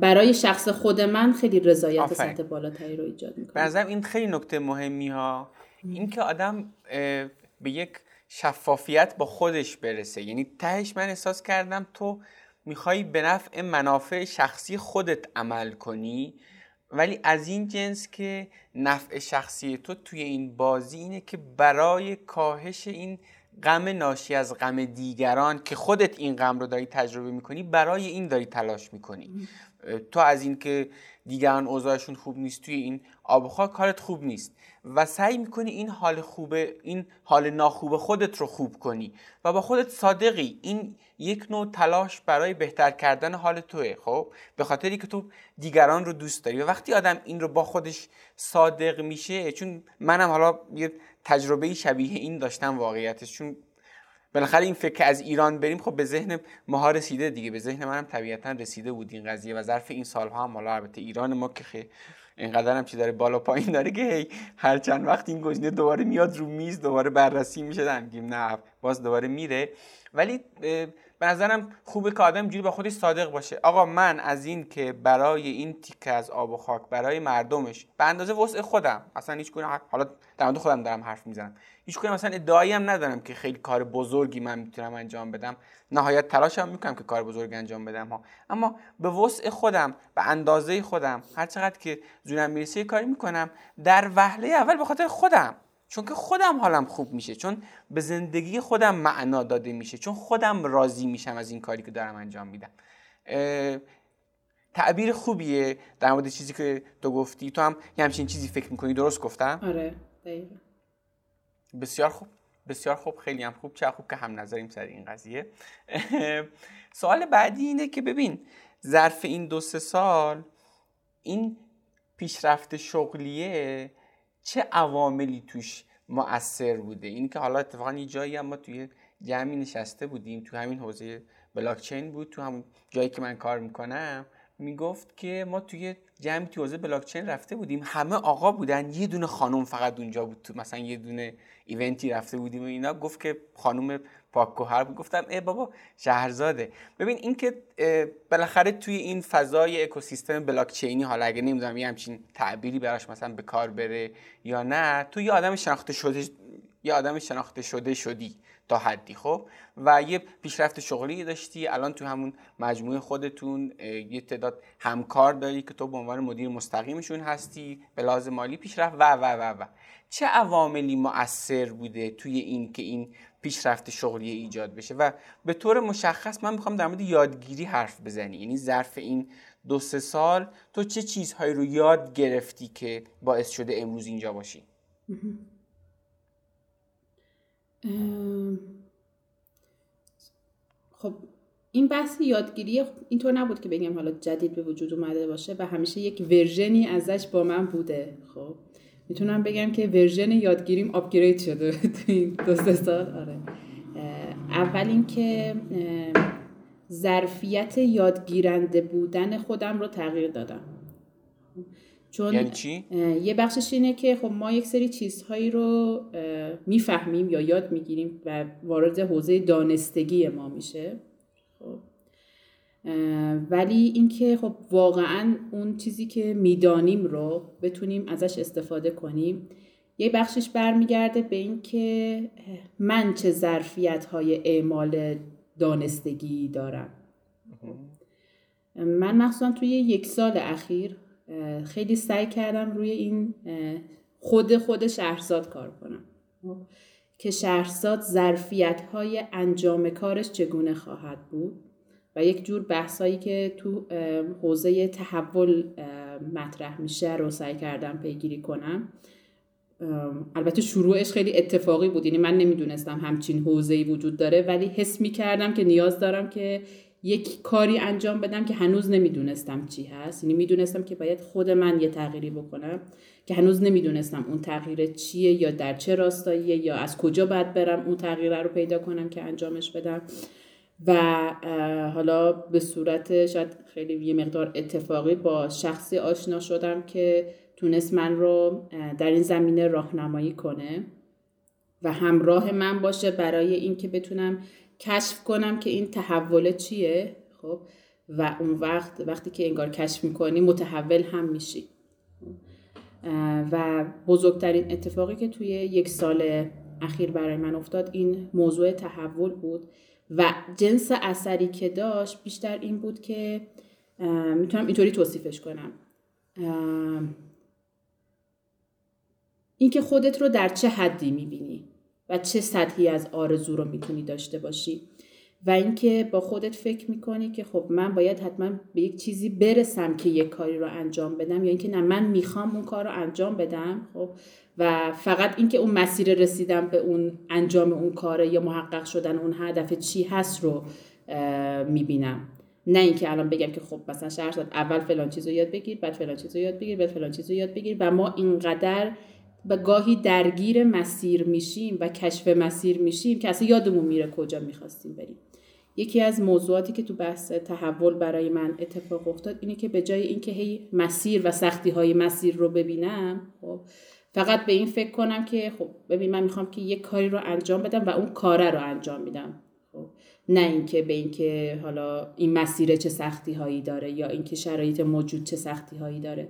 برای شخص خود من خیلی رضایت سطح بالاتری رو ایجاد می‌کنه. به این خیلی نکته مهمی ها. اینکه آدم به یک شفافیت با خودش برسه. یعنی تهش من احساس کردم تو می‌خوای به نفع منافع شخصی خودت عمل کنی ولی از این جنس که نفع شخصی تو توی این بازی اینه که برای کاهش این غم ناشی از غم دیگران که خودت این غم رو داری تجربه می‌کنی برای این داری تلاش می‌کنی. تو از اینکه دیگران اوضاعشون خوب نیست توی این آب خاک کارت خوب نیست و سعی می‌کنی این حال خوبه این حال ناخوب خودت رو خوب کنی و با خودت صادقی. این یک نوع تلاش برای بهتر کردن حال توه خب؟ به خاطری که تو دیگران رو دوست داری و وقتی آدم این رو با خودش صادق میشه چون منم حالا یه تجربه شبیه این داشتم واقعیتش. چون بالاخره این فکر از ایران بریم خب به ذهن ماها رسیده دیگه. به ذهن منم طبیعتا رسیده بود این قضیه و ظرف این سالها هم. حالا البته ایران ما که خیلی اینقدر هم چی داره بالا پایین داره که هی هر چند وقت این گزینه دوباره میاد رو میز دوباره بررسی میشه میگیم نه باز دوباره میره. ولی به نظرم خوبه که آدم جوری با خودش صادق باشه. آقا من از این که برای این تیکه از آب و خاک برای مردمش به اندازه وسع خودم اصلا هیچ حالا در مورد خودم دارم حرف می‌زنم. هیچ کنه مثلا ادعایی هم ندارم که خیلی کار بزرگی من می‌تونم انجام بدم. نهایت تلاشم می‌کنم که کار بزرگ انجام بدم ها. اما به وسع خودم به اندازه خودم هر چقدر که زونم می‌رسه کاری می‌کنم. در وهله اول به خاطر خودم. چون که خودم حالم خوب میشه چون به زندگی خودم معنا داده میشه چون خودم راضی میشم از این کاری که دارم انجام میدم. تعبیر خوبیه در مورد چیزی که تو گفتی. تو هم یه همچین چیزی فکر می‌کنی؟ درست گفتم؟ آره بسیار خوب بسیار خوب خیلی هم خوب چه خوب که هم نظریم سر این قضیه. سوال بعدی اینه که ببین ظرف این دو سه سال این پیشرفت شغلیه چه عواملی توش مؤثر بوده؟ این که حالا اتفاقا یه جایی هم ما توی جمعی نشسته بودیم تو همین حوزه بلاکچین بود تو همون جایی که من کار می‌کنم می‌گفت که ما توی جمع توی حوزه بلاکچین رفته بودیم. همه آقا بودن یه دونه خانم فقط اونجا بود. تو مثلا یه دونه ایونتی رفته بودیم و اینا. گفت که خانم پاک بود گفتم ای بابا شهرزاده. ببین این که بالاخره توی این فضای اکوسیستم بلاکچینی حالا اگه نمی‌دونم یه همچین تعبیری براش مثلا به کار بره یا نه تو یه آدم شناخته شده یه آدم شناخته شده شدی تا حدی خب؟ و یه پیشرفت شغلی داشتی الان تو همون مجموعه خودتون یه تعداد همکار داری که تو به عنوان مدیر مستقیمشون هستی به لازم مالی پیشرفت و و و و. چه عواملی مؤثر بوده توی این که این پیشرفت شغلی ایجاد بشه و به طور مشخص من می‌خوام در مورد یادگیری حرف بزنی. یعنی ظرف این دو سه سال تو چه چیزهایی رو یاد گرفتی که باعث شده امروز اینجا باشی؟ خب این بحث یادگیری اینطور نبود که بگم حالا جدید به وجود اومده باشه و همیشه یک ورژنی ازش با من بوده خب. می‌تونم بگم که ورژن یادگیریم آپگرید شده [LAUGHS] تو این دو سه سال. آره. اول اینکه ظرفیت یادگیرنده بودن خودم رو تغییر دادم. چون یعنی چی؟ یه بخشش اینه که خب ما یک سری چیزهایی رو می‌فهمیم یا یاد می‌گیریم و وارد حوزه دانستگی ما میشه. خب. ولی اینکه خب واقعا اون چیزی که می‌دانیم رو بتونیم ازش استفاده کنیم یه بخشش برمیگرده به اینکه من چه ظرفیت های اعمال دانستگی دارم. من مخصوصا توی یک سال اخیر خیلی سعی کردم روی این خود خود شهرزاد کار کنم. که شهرزاد ظرفیت های انجام کارش چگونه خواهد بود. و یک جور بحثایی که تو حوزه تحول مطرح میشه رو سعی کردم پیگیری کنم. البته شروعش خیلی اتفاقی بود یعنی من نمی‌دونستم همچین حوزه‌ای وجود داره ولی حس می‌کردم که نیاز دارم که یک کاری انجام بدم که هنوز نمی‌دونستم چی هست. یعنی می‌دونستم که باید خود من یه تغییری بکنم که هنوز نمی‌دونستم اون تغییر چیه یا در چه راستاییه یا از کجا باید برم اون تغییر رو پیدا کنم که انجامش بدم. و حالا به صورت شاید خیلی یه مقدار اتفاقی با شخصی آشنا شدم که تونست من رو در این زمینه راهنمایی کنه و همراه من باشه برای اینکه بتونم کشف کنم که این تحول چیه خب؟ و اون وقت وقتی که انگار کشف می‌کنی متحول هم میشی. و بزرگترین اتفاقی که توی یک سال اخیر برای من افتاد این موضوع تحول بود و جنس اثری که داشت بیشتر این بود که می‌تونم اینطوری توصیفش کنم. اینکه خودت رو در چه حدی می‌بینی و چه سطحی از آرزو رو می‌تونی داشته باشی و اینکه با خودت فکر می‌کنی که خب من باید حتما به یک چیزی برسم که یک کاری رو انجام بدم یا اینکه نه من می‌خوام اون کار رو انجام بدم خب و فقط اینکه اون مسیر رسیدم به اون انجام اون کاره یا محقق شدن اون هدف چی هست رو می‌بینم. نه اینکه الان بگم که خب مثلا شهر اول فلان چیز رو یاد بگیر بعد فلان چیز رو یاد بگیر بعد فلان چیز رو یاد بگیر و ما اینقدر و گاهی درگیر مسیر میشیم و کشف مسیر میشیم که اصلا یادمون میره کجا می‌خواستیم بریم. یکی از موضوعاتی که تو بحث تحول برای من اتفاق افتاد اینه که به جای اینکه هی مسیر و سختی های مسیر رو ببینم خب فقط به این فکر کنم که خب ببین من می‌خوام که یک کاری رو انجام بدم و اون کاره رو انجام میدم. خب نه اینکه به اینکه حالا این مسیر چه سختی هایی داره یا اینکه شرایط موجود چه سختی هایی داره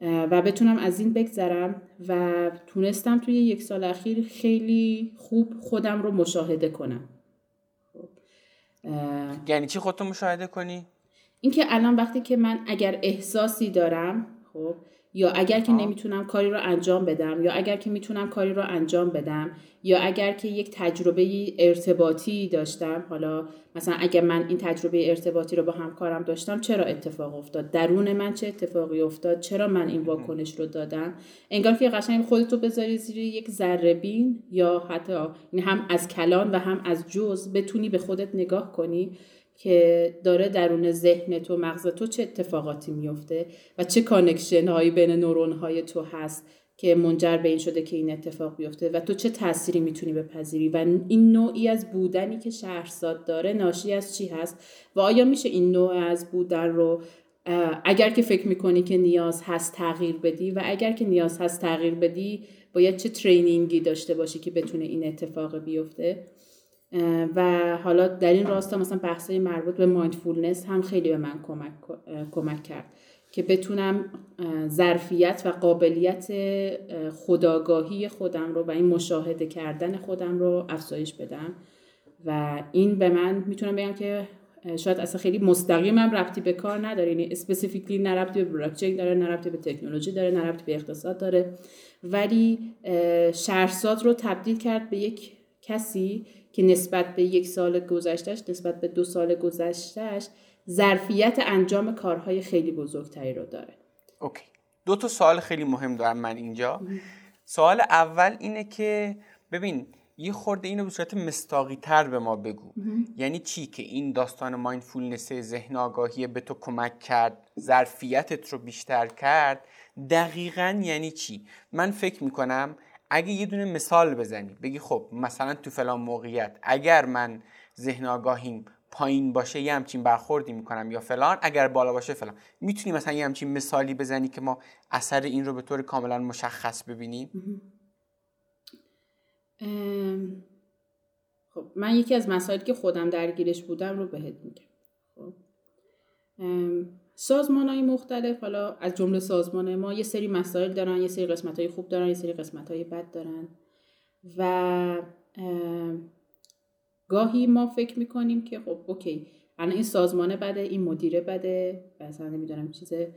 و بتونم از این بگذرم و تونستم توی یک سال اخیر خیلی خوب خودم رو مشاهده کنم. خب، یعنی چی خودتو مشاهده کنی؟ اینکه الان وقتی که من اگر احساسی دارم خب یا اگر که نمی‌تونم کاری رو انجام بدم یا اگر که می‌تونم کاری رو انجام بدم یا اگر که یک تجربه ارتباطی داشتم حالا مثلا اگر من این تجربه ارتباطی رو با همکارم داشتم چرا اتفاق افتاد؟ درون من چه اتفاقی افتاد؟ چرا من این واکنش رو دادم؟ انگار که قشنگ خودتو بذاری زیر یک ذره‌بین حتی هم از کلان و هم از جزء بتونی به خودت نگاه کنی. که داره درون ذهن تو مغز تو چه اتفاقاتی میفته و چه connection هایی بین نورون های تو هست که منجر به این شده که این اتفاق بیفته و تو چه تأثیری می‌تونی بپذیری و این نوعی از بودنی که شهرزاد داره ناشی از چی هست و آیا میشه این نوع از بودن رو اگر که فکر می‌کنی که نیاز هست تغییر بدی و اگر که نیاز هست تغییر بدی باید چه ترینینگی داشته باشی که بتونه این اتفاق بیفته؟ و حالا در این راستا مثلا بحثای مربوط به مایندفولنس هم خیلی به من کمک, کمک کرد که بتونم ظرفیت و قابلیت خداگاهی خودم رو و این مشاهده کردن خودم رو افزایش بدم و این به من می‌تونم بگم که شاید اصلا خیلی مستقیم هم ربطی به کار نداره یعنی اسپسیفیکلی نه ربطی به بلاکچین داره نه ربطی به تکنولوژی داره نه ربطی به اقتصاد داره ولی شهرساز رو تبدیل کرد به یک کسی که نسبت به یک سال گذشتهش نسبت به دو سال گذشتهش ظرفیت انجام کارهای خیلی بزرگتری رو داره. OK. دو تا سوال خیلی مهم دارم من اینجا. سوال اول اینه که ببین یه خورده اینو به صورت مصداقی تر به ما بگو. یعنی چی که این داستان mindfulness ذهن آگاهی به تو کمک کرد ظرفیتت رو بیشتر کرد دقیقا یعنی چی؟ من فکر می‌کنم اگه یه دونه مثال بزنی بگی خب مثلا تو فلان موقعیت اگر من ذهن آگاهیم پایین باشه یه همچین برخوردی می‌کنم یا فلان اگر بالا باشه فلان. می‌تونی مثلا یه همچین مثالی بزنی که ما اثر این رو به طور کاملا مشخص ببینیم؟ خب من یکی از مسائلی که خودم درگیرش بودم رو بهت میگم. خب سازمان های مختلف حالا از جمله سازمان ما یه سری مسائل دارن یه سری قسمت های خوب دارن یه سری قسمت های بد دارن. و گاهی ما فکر می‌کنیم که خب اوکی الان این سازمانه بده این مدیره بده مثلا نمی‌دونم چیزه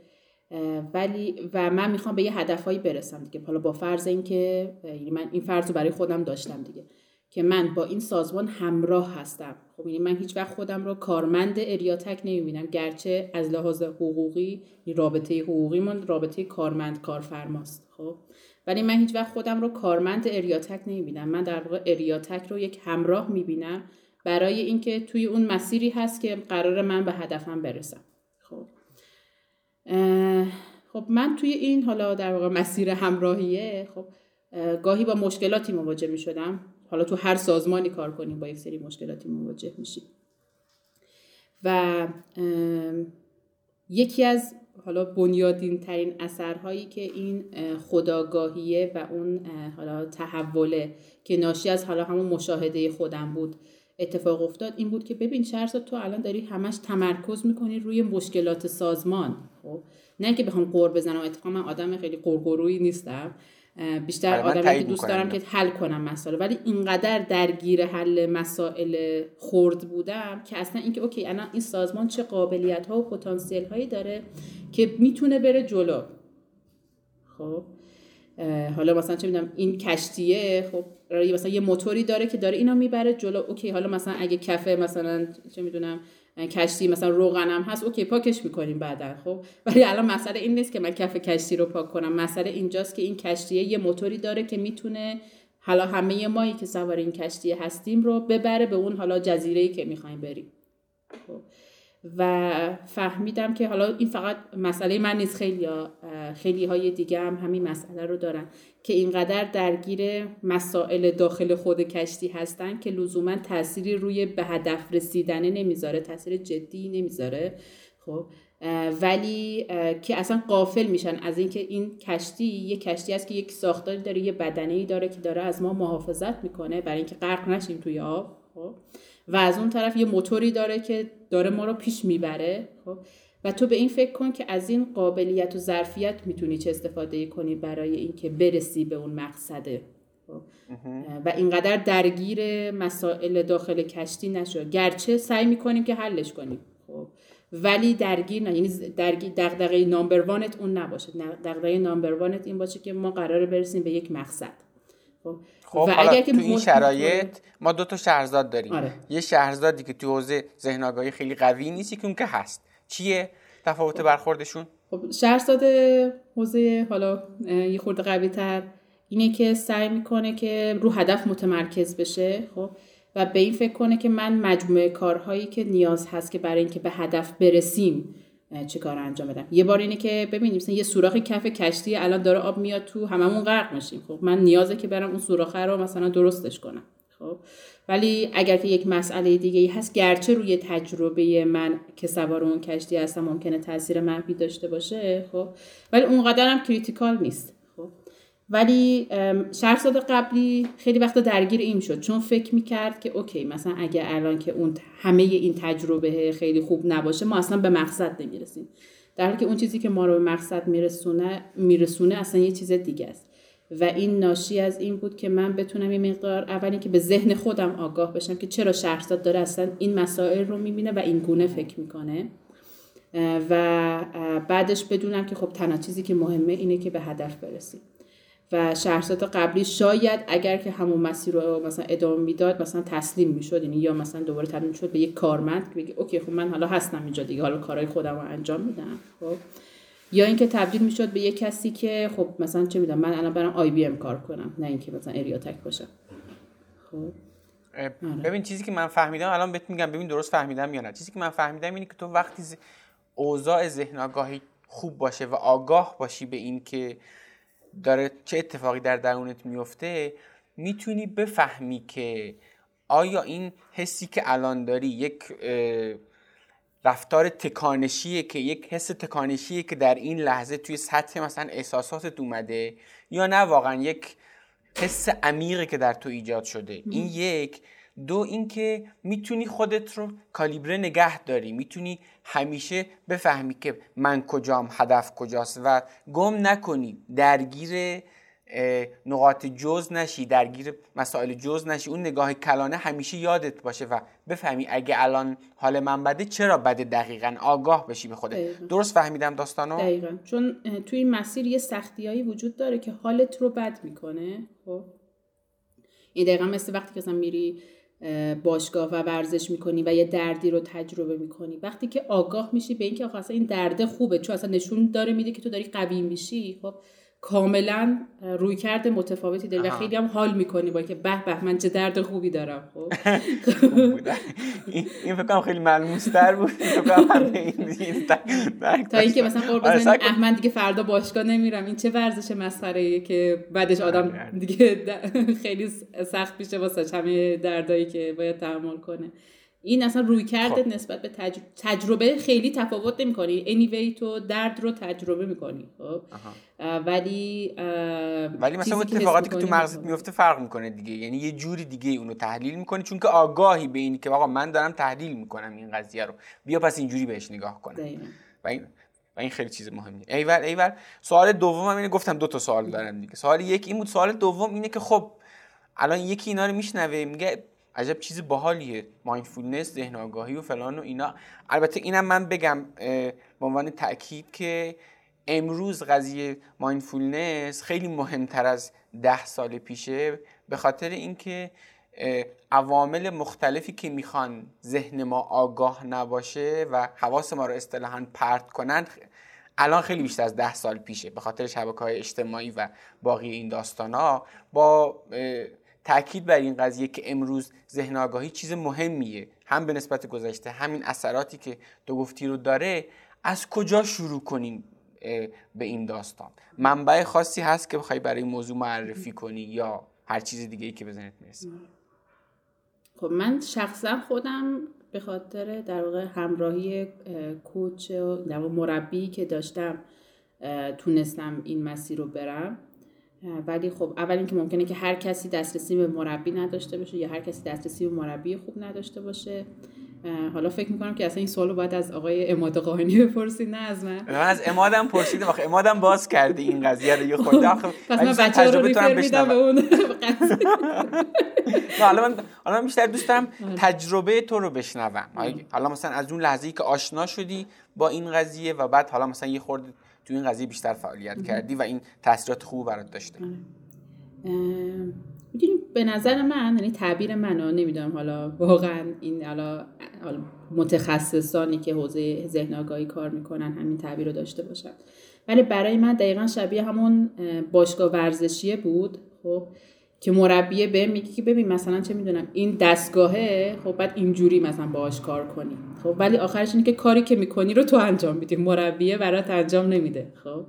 ولی و من می‌خوام به یه هدفهایی برسم دیگه. حالا با فرض اینکه یعنی من این فرض رو برای خودم داشتم دیگه. که من با این سازمان همراه هستم. خب یعنی من هیچ وقت خودم رو کارمند اریاتک نمی‌بینم. گرچه از لحاظ حقوقی رابطه حقوقی من رابطه کارمند کارفرماست. خب ولی من هیچ وقت خودم رو کارمند اریاتک نمی‌بینم. من در واقع اریاتک رو یک همراه می‌بینم برای اینکه توی اون مسیری هست که قرار من به هدفم برسم. خب خب من توی این حالا در واقع مسیر همراهیه. خب گاهی با مشکلاتی مواجه می شدم حالا تو هر سازمانی کار کنیم با یک سری مشکلاتی مواجه میشیم. و یکی از حالا بنیادین ترین اثرهایی که این خداگاهیه و اون حالا تحوله که ناشی از حالا همون مشاهده خودم بود اتفاق افتاد این بود که ببین شهرزاد تو الان داری همش تمرکز می‌کنی روی مشکلات سازمان خب؟ نه که بخوام قور بزنم اتفاقا من آدم خیلی قرقرویی نیستم. بیشتر آدمی که دوست دارم که حل کنم مسائل. ولی اینقدر درگیر حل مسائل خرد بودم که اصلا اینکه اوکی الان این سازمان چه قابلیت ها و پتانسیل هایی داره که می‌تونه بره جلو. خب حالا مثلا چه می‌دونم این کشتیه خب مثلا یه موتوری داره که داره اینا می‌بره جلو. OK حالا مثلا اگه کفه مثلا چه می‌دونم کشتی مثلا روغنم هست OK پاکش می‌کنیم بعدا خب؟ ولی الان مسئله این نیست که من کف کشتی رو پاک کنم. مسئله اینجاست که این کشتیه یه موتوری داره که می‌تونه حالا همه مایی که سوار این کشتی هستیم رو ببره به اون حالا جزیره که می‌خوایم بریم. خب. و فهمیدم که حالا این فقط مسئله من نیست. خیلی خیلی های دیگه هم همین مسئله رو دارن که اینقدر درگیر مسائل داخل خود کشتی هستن که لزوما تأثیری روی به هدف رسیدن نمی‌ذاره تاثیر جدی نمی‌ذاره. خب ولی که اصلا قافل میشن از اینکه این کشتی یه کشتی است که یک ساختاری داره یه بدنه ای داره که داره از ما محافظت می‌کنه برای اینکه غرق نشیم توی آب. خب و از اون طرف یه موتوری داره که داره ما رو پیش می‌بره خب؟ و تو به این فکر کن که از این قابلیت و ظرفیت می‌تونی چه استفاده کنی برای اینکه برسی به اون مقصده خب؟ و اینقدر درگیر مسائل داخل کشتی نشو. گرچه سعی می‌کنیم که حلش کنیم خب؟ ولی درگیر نه یعنی درگیر دغدغه نامبر وانت اون نباشه. دغدغه نامبر وانت این باشه که ما قراره برسیم به یک مقصد خب, خب و اگر که تو این شرایط ما دو تا شهرزاد داریم. آره. یه شهرزادی که تو حوزه ذهن آگاهی خیلی قوی نیست که اون که هست. چیه؟ تفاوت خب. برخوردشون؟ خب شهرزاد حوزه حالا یه خورده قوی تر اینه که سعی می‌کنه که رو هدف متمرکز بشه خب؟ و به این فکر کنه که من مجموعه کارهایی که نیاز هست که برای اینکه به هدف برسیم چه کار انجام بدم. یه بار اینه که ببینیم مثلا یه سوراخ کف کشتی الان داره آب میاد تو هممون غرق میشیم. خب من نیازه که برم اون سوراخ رو مثلا درستش کنم. خب ولی اگر که یک مسئله دیگه ای هست گرچه روی تجربه من که سوار اون کشتی هستم ممکنه تاثیر منفی داشته باشه خب ولی اونقدر هم critical نیست. ولی شهرزاد قبلی خیلی وقتا درگیر این شد. چون فکر می‌کرد که OK مثلا اگه الان که اون همه این تجربه خیلی خوب نباشه ما اصلا به مقصد نمی‌رسیم. در حالی که اون چیزی که ما رو به مقصد میرسونه میرسونه اصلا یه چیز دیگه است. و این ناشی از این بود که من بتونم یه مقدار اولی که به ذهن خودم آگاه بشم که چرا شهرزاد داره اصلا این مسائل رو می‌بینه و این گونه فکر می‌کنه. و بعدش بدونم که خب تنها چیزی که مهمه اینه که به هدف برسیم. و شهرزاد قبلی شاید اگر که همون مسیر رو مثلا ادامه می‌داد مثلا تسلیم می‌شد. یعنی یا مثلا دوباره تبدیل شد به یک کارمند که بگه اوکی خب من حالا هستم اینجا دیگه حالا کارهای خودم رو انجام میدم. خب. یا اینکه تبدیل می‌شد به یک کسی که خب مثلا چه می‌دونم من الان برم آی بی ام کار کنم نه اینکه مثلا اریاتک باشم. خب. آره. ببین چیزی که من فهمیدم الان بهت میگم ببین درست فهمیدم یا نه. چیزی که من فهمیدم اینه که تو وقتی اوضاع ذهن آگاهی خوب باشه و آگاه باشی به این که داره چه اتفاقی در درونت میفته می‌تونی بفهمی که آیا این حسی که الان داری یک رفتار تکانشیه که یک حس تکانشیه که در این لحظه توی سطح مثلا احساساتت اومده یا نه واقعا یک حس عمیقی که در تو ایجاد شده. این یک. دو اینکه می‌تونی خودت رو کالیبره نگه داری. می‌تونی همیشه بفهمی که من کجام هدف کجاست و گم نکنی. درگیر نقاط جز نشی درگیر مسائل جز نشی. اون نگاه کلانه همیشه یادت باشه و بفهمی اگه الان حال من بده چرا بده دقیقا؟ آگاه بشی به خودت. درست فهمیدم داستانو؟ دقیقا. چون توی این مسیر یه سختیایی وجود داره که حالت رو بد می‌کنه خب؟ این دقیقا مثل وقتی که میری باشگاه و ورزش می‌کنی و یه دردی رو تجربه می‌کنی. وقتی که آگاه میشی به اینکه اصلا این درد خوبه چون اصلا نشون داره میده که تو داری قوی میشی خب کاملا روی کرده متفاوتی داری و خیلی هم حال می‌کنی با که به به من چه درد خوبی دارم خب؟ [LAUGHS] این فکر خیلی ملموس تر بود [LAUGHS] تا اینکه مثلا قرب آره، بزنی احمد دیگه فردا باشگاه نمیرم. این چه ورزش مسخره که بعدش آدم دیگه [LAUGHS] خیلی سخت میشه واسه همه دردایی که باید تحمل کنه. این اصلا روی کرده خب. نسبت به تجربه خیلی تفاوت نمی‌کنی. Anyway تو درد رو تجربه می‌کنی خب؟ ولی ولی مثلا اتفاقاتی که تو مغزت میفته فرق می‌کنه دیگه. یعنی یه جوری دیگه اونو تحلیل می‌کنی. چون که آگاهی به اینی که آقا من دارم تحلیل می‌کنم این قضیه رو. بیا پس اینجوری بهش نگاه کنم. و این و این خیلی چیز مهمیه. ایول ایول سوال دوم هم اینه گفتم دو تا سوال دارم دیگه. سوال یک این بود. سوال دوم اینه که خب الان یکی اینا رو میشنوه میگه عجب چیز باحالیه. mindfulness ذهن آگاهی و فلان و اینا. البته اینم من بگم به عنوان تاکید که امروز قضیه mindfulness خیلی مهمتر از ده سال پیشه به خاطر اینکه عوامل مختلفی که می‌خوان ذهن ما آگاه نباشه و حواس ما رو اصطلاحا پرت کنن الان خیلی بیشتر از ده سال پیشه. به خاطر شبکه های اجتماعی و باقی این داستان ها با تاکید بر این قضیه که امروز ذهن آگاهی چیز مهمیه. هم به نسبت گذشته همین اثراتی که تو گفتی رو داره از کجا شروع کنیم به این داستان؟ منبع خاصی هست که بخوای برای موضوع معرفی کنی یا هر چیز دیگه ای که بزنید می‌رسه؟ خب من شخصا خودم به خاطر در واقع همراهی کوچ و مربی که داشتم تونستم این مسیر رو برم. ولی خب اول اینکه ممکنه که هر کسی دسترسی به مربی نداشته باشه یا هر کسی دسترسی به مربی خوب نداشته باشه. حالا فکر می‌کنم که اصلا این سوالو باید از آقای اماد قاهنی بپرسید نه از من. از امادم پرسیدم آخه امادم باز کردی این قضیه رو یه خورده. آخه پس من بچه رو ریفر میدم به اون [LAUGHS] حالا من حالا من بیشتر دوست دارم آره. تجربه تو رو بشنوم. حالا مثلا از اون لحظه ای که آشنا شدی با این قضیه و بعد حالا مثلا یه خورده تو این قضیه بیشتر فعالیت کردی و این تاثیرات خوب برات داشته. می‌دونی به نظر من یعنی تعبیر من نمی‌دونم حالا واقعا این حالا متخصصانی که حوزه ذهن آگاهی کار می‌کنن همین تعبیر رو داشته باشن. ولی برای من دقیقا شبیه همون باشگاه ورزشیه بود. خب که مربیه به میگه که ببین مثلا چه می‌دونم این دستگاهه خب بعد اینجوری مثلا باهاش کار کنی. خب ولی آخرش اینه که کاری که می‌کنی رو تو انجام میدی. مربیه برات انجام نمیده. خب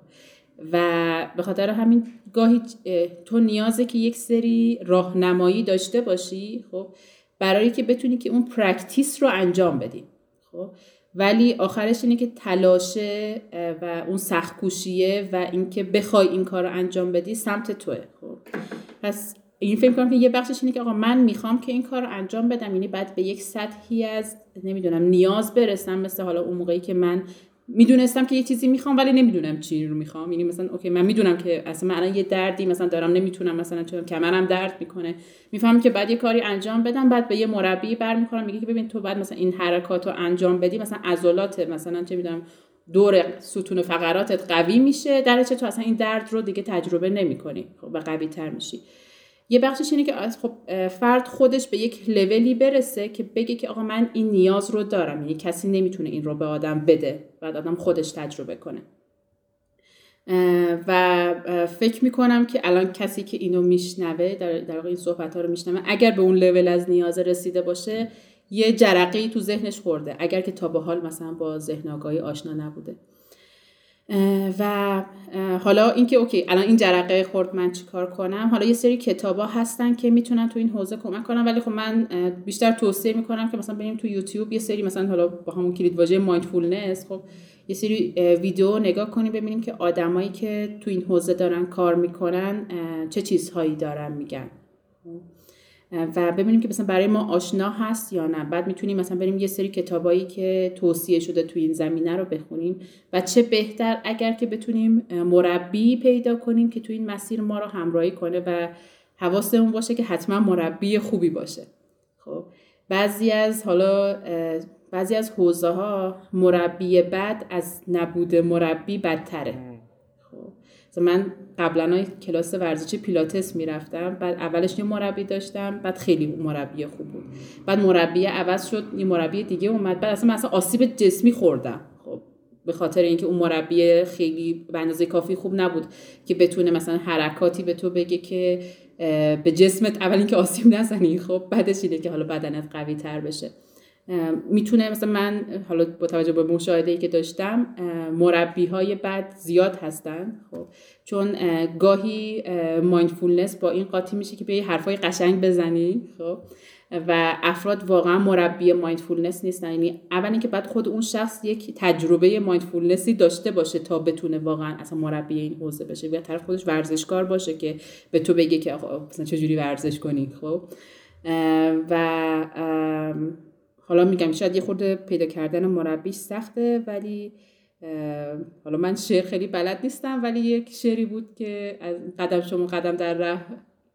و به خاطر همین گاهی تو نیازه که یک سری راهنمایی داشته باشی خب برای که بتونی که اون practice رو انجام بدی. خب ولی آخرش اینه که تلاشه و اون سختکوشیه و اینکه بخوای این کار رو انجام بدی سمت توه. خب پس این فکر کنم که یه بخشش اینه که آقا من می‌خوام که این کار رو انجام بدم. یعنی بعد به یک سطحی از نمی‌دونم نیاز برسم. مثل حالا اون موقعی که من می‌دونستم که یه چیزی می‌خوام ولی نمی‌دونم چی رو می‌خوام. یعنی مثلا اوکی من می‌دونم که اصلا من الان یه دردی مثلا دارم نمی‌تونم مثلا چون کمرم درد می‌کنه. می‌فهمم که بعد یه کاری انجام بدم بعد به یه مربی برمیخورم میگه که ببین تو بعد مثلا این حرکات رو انجام بدی مثلا عضلات مثلا چه می‌دونم دور ستون فقراتت قوی میشه. در تو اصلا این درد رو دیگه تجربه نمی‌کنی. خب و قوی تر میشی. یه بخشش اینه که خب فرد خودش به یک لولی برسه که بگه که آقا من این نیاز رو دارم. یعنی کسی نمی‌تونه این رو به آدم بده. بعد آدم خودش تجربه کنه. و فکر می‌کنم که الان کسی که اینو میشنوه در, در این صحبت ها رو میشنوه اگر به اون لول از نیاز رسیده باشه یه جرقه تو ذهنش خورده. اگر که تا به حال مثلا با ذهن آگاهی آشنا نبوده. و حالا اینکه OK الان این جرقه خورد من چیکار کنم؟ حالا یه سری کتابا هستن که می‌تونن تو این حوزه کمک کنم ولی خب من بیشتر توصیه می‌کنم که مثلا بریم تو یوتیوب یه سری مثلا حالا با همون کلید واژه mindfulness خب یه سری ویدیو نگاه کنیم ببینیم که آدمایی که تو این حوزه دارن کار می‌کنن چه چیزهایی دارن میگن. و ببینیم که مثلا برای ما آشنا هست یا نه. بعد می‌تونیم مثلا بریم یه سری کتابایی که توصیه شده توی این زمینه رو بخونیم و چه بهتر اگر که بتونیم مربی پیدا کنیم که توی این مسیر ما رو همراهی کنه و حواسمون باشه که حتما مربی خوبی باشه. خب بعضی از حالا بعضی از حوزه ها مربی بد از نبود مربی بدتره. من قبلا کلاس ورزشی پیلاتس می‌رفتم بعد اولش یه مربی داشتم بعد خیلی مربی خوب بود. بعد مربی عوض شد یه مربی دیگه اومد بعد اصلا اصلا آسیب جسمی خوردم. خب به خاطر اینکه اون مربی خیلی به اندازه کافی خوب نبود که بتونه مثلا حرکاتی به تو بگه که به جسمت اول اینکه آسیب نزنی خب بعدش اینه که حالا بدنت قوی تر بشه. می‌تونه مثلا من حالا با توجه به مشاهده ای که داشتم مربی های بد زیاد هستن خب. چون گاهی mindfulness با این قاطی میشه که یه حرفای قشنگ بزنی خب. و افراد واقعا مربی mindfulness نیستن. یعنی اول اینکه باید خود اون شخص یک تجربه mindfulness ی داشته باشه تا بتونه واقعا اصلا مربی این حوزه بشه. یا طرف خودش ورزشکار باشه که به تو بگه که آقا مثلا چجوری ورزش کنی خب. و حالا میگم شاید یه خورده پیدا کردن مربی سخته ولی حالا من شعر خیلی بلد نیستم ولی یک شعری بود که از قدم شما قدم در راه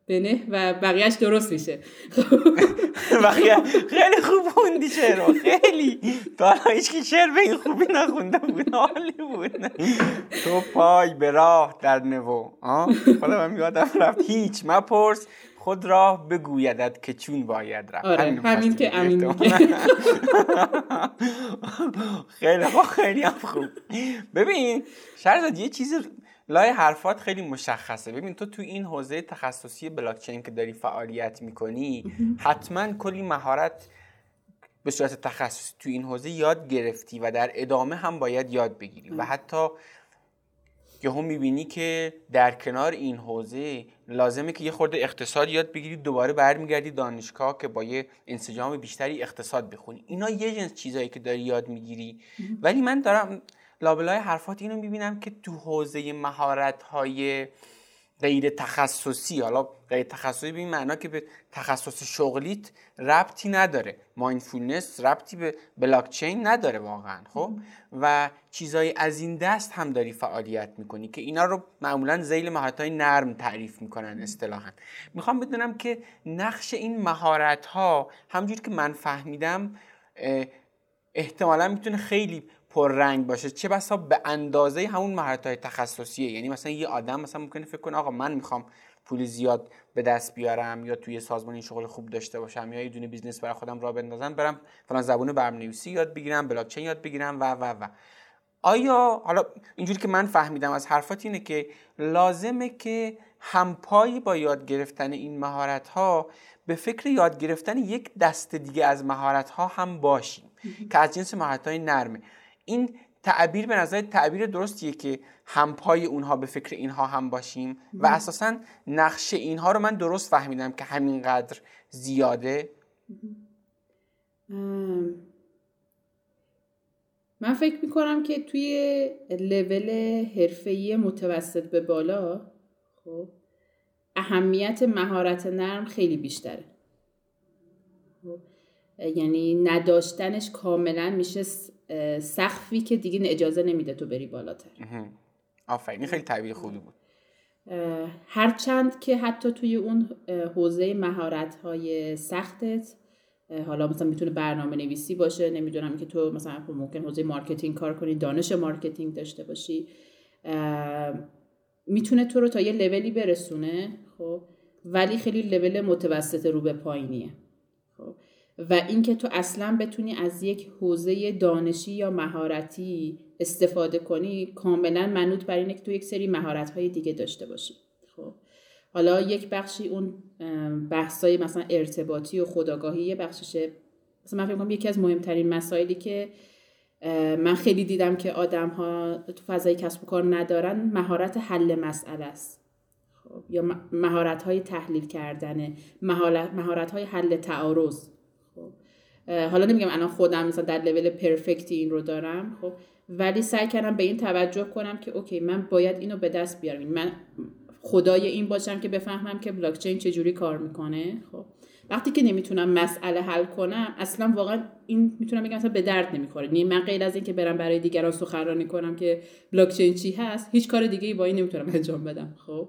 بنه و بقیهش درست میشه. [LAUGHS] بقیه خیلی خوب خوندی شعر خیلی. تا هیچ که شعر به این خوبی نخونده بود حالی بود. تو پای به راه در نوو حالا من یادم رفت. هیچ مپرس. خود راه بگویدد که چون باید رفت. آره همین که امین [LAUGHS] خیلی خوب خیلی هم خوب. ببین شرزاد یه چیز لای حرفات خیلی مشخصه. ببین تو تو این حوزه تخصصی بلاکچین که داری فعالیت می‌کنی حتما کلی مهارت به صورت تخصصی تو این حوزه یاد گرفتی و در ادامه هم باید یاد بگیری و حتی هم می‌بینی که در کنار این حوزه لازمه که یه خورده اقتصاد یاد بگیری دوباره برمیگردی دانشگاه که با یه انسجام بیشتری اقتصاد بخونی. اینا یه جنس چیزایی که داری یاد می‌گیری. ولی من دارم لابلای حرفات اینو می‌بینم که تو حوزه مهارت های غیر تخصصی. حالا غیر تخصصی به این معنا که به تخصص شغلیت ربطی نداره. مایندفولنس ربطی به بلاکچین نداره واقعا خب؟ و چیزایی از این دست هم داری فعالیت می‌کنی که اینا رو معمولا زیل مهارت های نرم تعریف می‌کنن اصطلاحا. می‌خوام بدونم که نقش این مهارت ها همجور که من فهمیدم احتمالا می‌تونه خیلی رنگ باشه چه بسا به اندازه همون مهارت های تخصصیه. یعنی مثلا یه آدم مثلا ممکنه فکر کنه آقا من می‌خوام پول زیاد به دست بیارم یا توی سازمان این شغل خوب داشته باشم یا یه دونه business برای خودم راه بندازم برم فلان زبون برنامه‌نویسی یاد بگیرم بلاکچین یاد بگیرم و و و. آیا حالا اینجوری که من فهمیدم از حرفات اینه که لازمه که همپایی با یاد گرفتن این مهارت ها به فکر یاد گرفتن یک دست دیگه از مهارت ها هم باشیم که از جنس مهارت های نرمه. این تعبیر به نظر تعبیر درستیه که همپای اونها به فکر اینها هم باشیم و اساسا نقش اینها رو من درست فهمیدم که همینقدر زیاده. من فکر می‌کنم که توی لول حرفه‌ای متوسط به بالا خب اهمیت مهارت نرم خیلی بیشتره. خب، یعنی نداشتنش کاملا میشه سقفی که دیگه اجازه نمیده تو بری بالاتر. آفرین خیلی تعبیر خوبی بود. هرچند که حتی توی اون حوزه مهارت های سختت حالا مثلا می‌تونه برنامه نویسی باشه نمی‌دونم که تو مثلا خب ممکن حوزه marketing کار کنی دانش marketing داشته باشی می‌تونه تو رو تا یه لولی برسونه خب ولی خیلی لول متوسط رو به پایینیه و اینکه تو اصلا بتونی از یک حوزه دانشی یا مهارتی استفاده کنی کاملا منوط بر اینه که تو یک سری مهارت های دیگه داشته باشی. خب. حالا یک بخشی اون بحثای مثلا ارتباطی و خداگاهی یه بخششه. مثلا من فکر کنم یکی از مهمترین مسائلی که من خیلی دیدم که آدم ها تو فضای کسب و کار ندارن مهارت حل مسئله است. خب. یا مهارت های تحلیل کردن مهارت های حل تعارض. حالا نمیگم الان خودم مثلا در لول پرفکتی این رو دارم خب. ولی سعی کردم به این توجه کنم که اوکی من باید اینو به دست بیارم. من خدای این باشم که بفهمم که بلاکچین چجوری کار می‌کنه خب. وقتی که نمی‌تونم مسئله حل کنم اصلا واقعا این می‌تونم بگم مثلا به درد نمی‌خوره. یعنی من غیر از اینکه برم برای دیگران سخنرانی کنم که بلاکچین چی هست هیچ کار دیگه ای با این نمی‌تونم انجام بدم خب؟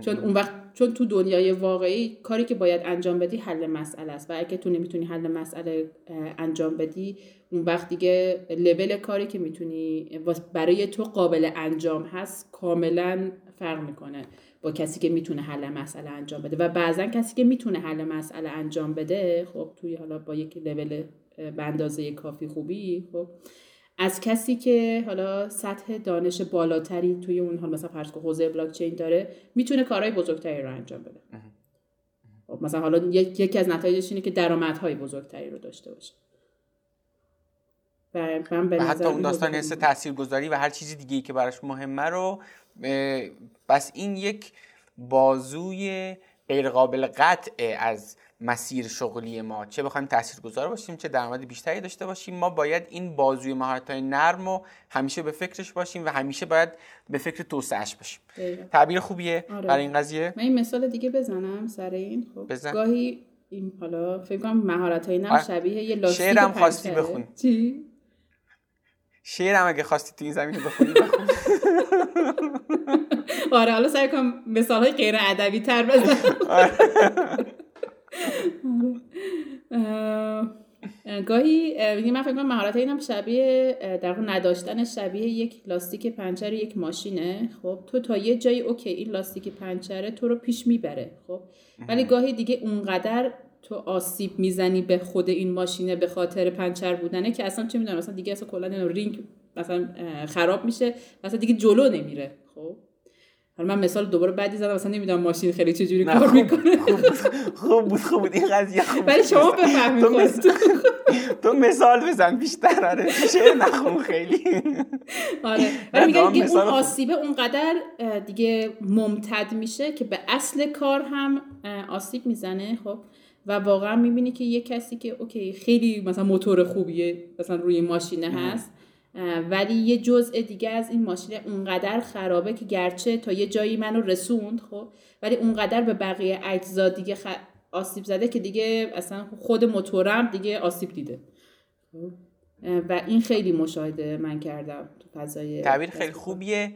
چون اون وقت چون تو دنیای واقعی کاری که باید انجام بدی حل مسئله است. و اگه تو نمی‌تونی حل مسئله انجام بدی اون وقت دیگه لول کاری که می‌تونی برای تو قابل انجام هست کاملا فرق می‌کنه. با کسی که می‌تونه حل مسئله انجام بده. و بعضا کسی که می‌تونه حل مسئله انجام بده خب توی حالا با یک لول به اندازه کافی خوبی خب از کسی که حالا سطح دانش بالاتری توی اون حال مثلا فرض حوزه بلاک چین داره می‌تونه کارهای بزرگتری رو انجام بده. خب مثلا حالا یکی از نتایجش اینه که درآمدهای بزرگتری رو داشته باشه. و, و حتی اون داستان حس تاثیرگذاری و هر چیزی دیگه که براش مهمه رو بس این یک بازوی غیر قابل قطع از مسیر شغلی ما. چه بخوایم تاثیرگذار باشیم چه درآمد بیشتری داشته باشیم ما باید این بازوی مهارت های نرم و همیشه به فکرش باشیم و همیشه باید به فکر توسعهش باشیم. تعبیر خوبیه آره. برای این قضیه؟ من این مثال دیگه بزنم سر این. خب بزن. گاهی این حالا فکر کنم مهارت های نرم آره. شبیه یه لاستیک شعرم خواستی بخون. چی؟ شعرم اگه خواستی تو این زمینه بخونی بخون. [LAUGHS] آره حالا سعی کنم مثال های غیر ادبی تر بزنم. آره. [LAUGHS] گاهی من فکر کنم مهارت نرم شبیه در نداشتن شبیه یک لاستیک پنچر یک ماشینه. خب تو تا یه جایی OK این لاستیک پنچره تو رو پیش می‌بره. خب ولی گاهی دیگه اونقدر تو آسیب می‌زنی به خود این ماشینه به خاطر پنچر بودنه که اصلا چه می‌دونم مثلا دیگه اصلا کلا رینگ مثلا خراب میشه مثلا دیگه جلو نمیره. خب؟ حالا من مثال دوباره بعدی زدم مثلا نمی‌دونم ماشین خیلی چجوری کار می‌کنه. خوب بود خوب بود این قضیه خوب ولی شما بفهمید تو, مثال... [LAUGHS] تو مثال بزن بیشتر آره میشه نخون خیلی؟ آره. [LAUGHS] ولی میگن اون آسیبه اونقدر دیگه ممتد میشه که به اصل کار هم آسیب می‌زنه. خب؟ و واقعا می‌بینی که یه کسی که اوکی خیلی مثلا موتور خوبیه مثلا روی ماشینه هست ولی یه جزء دیگه از این ماشین اونقدر خرابه که گرچه تا یه جایی منو رسوند خب ولی اونقدر به بقیه اجزا دیگه آسیب زده که دیگه اصلا خود موتورم دیگه آسیب دیده. خب؟ و این خیلی مشاهده من کردم تو فضای تعبیر خیلی خوبیه.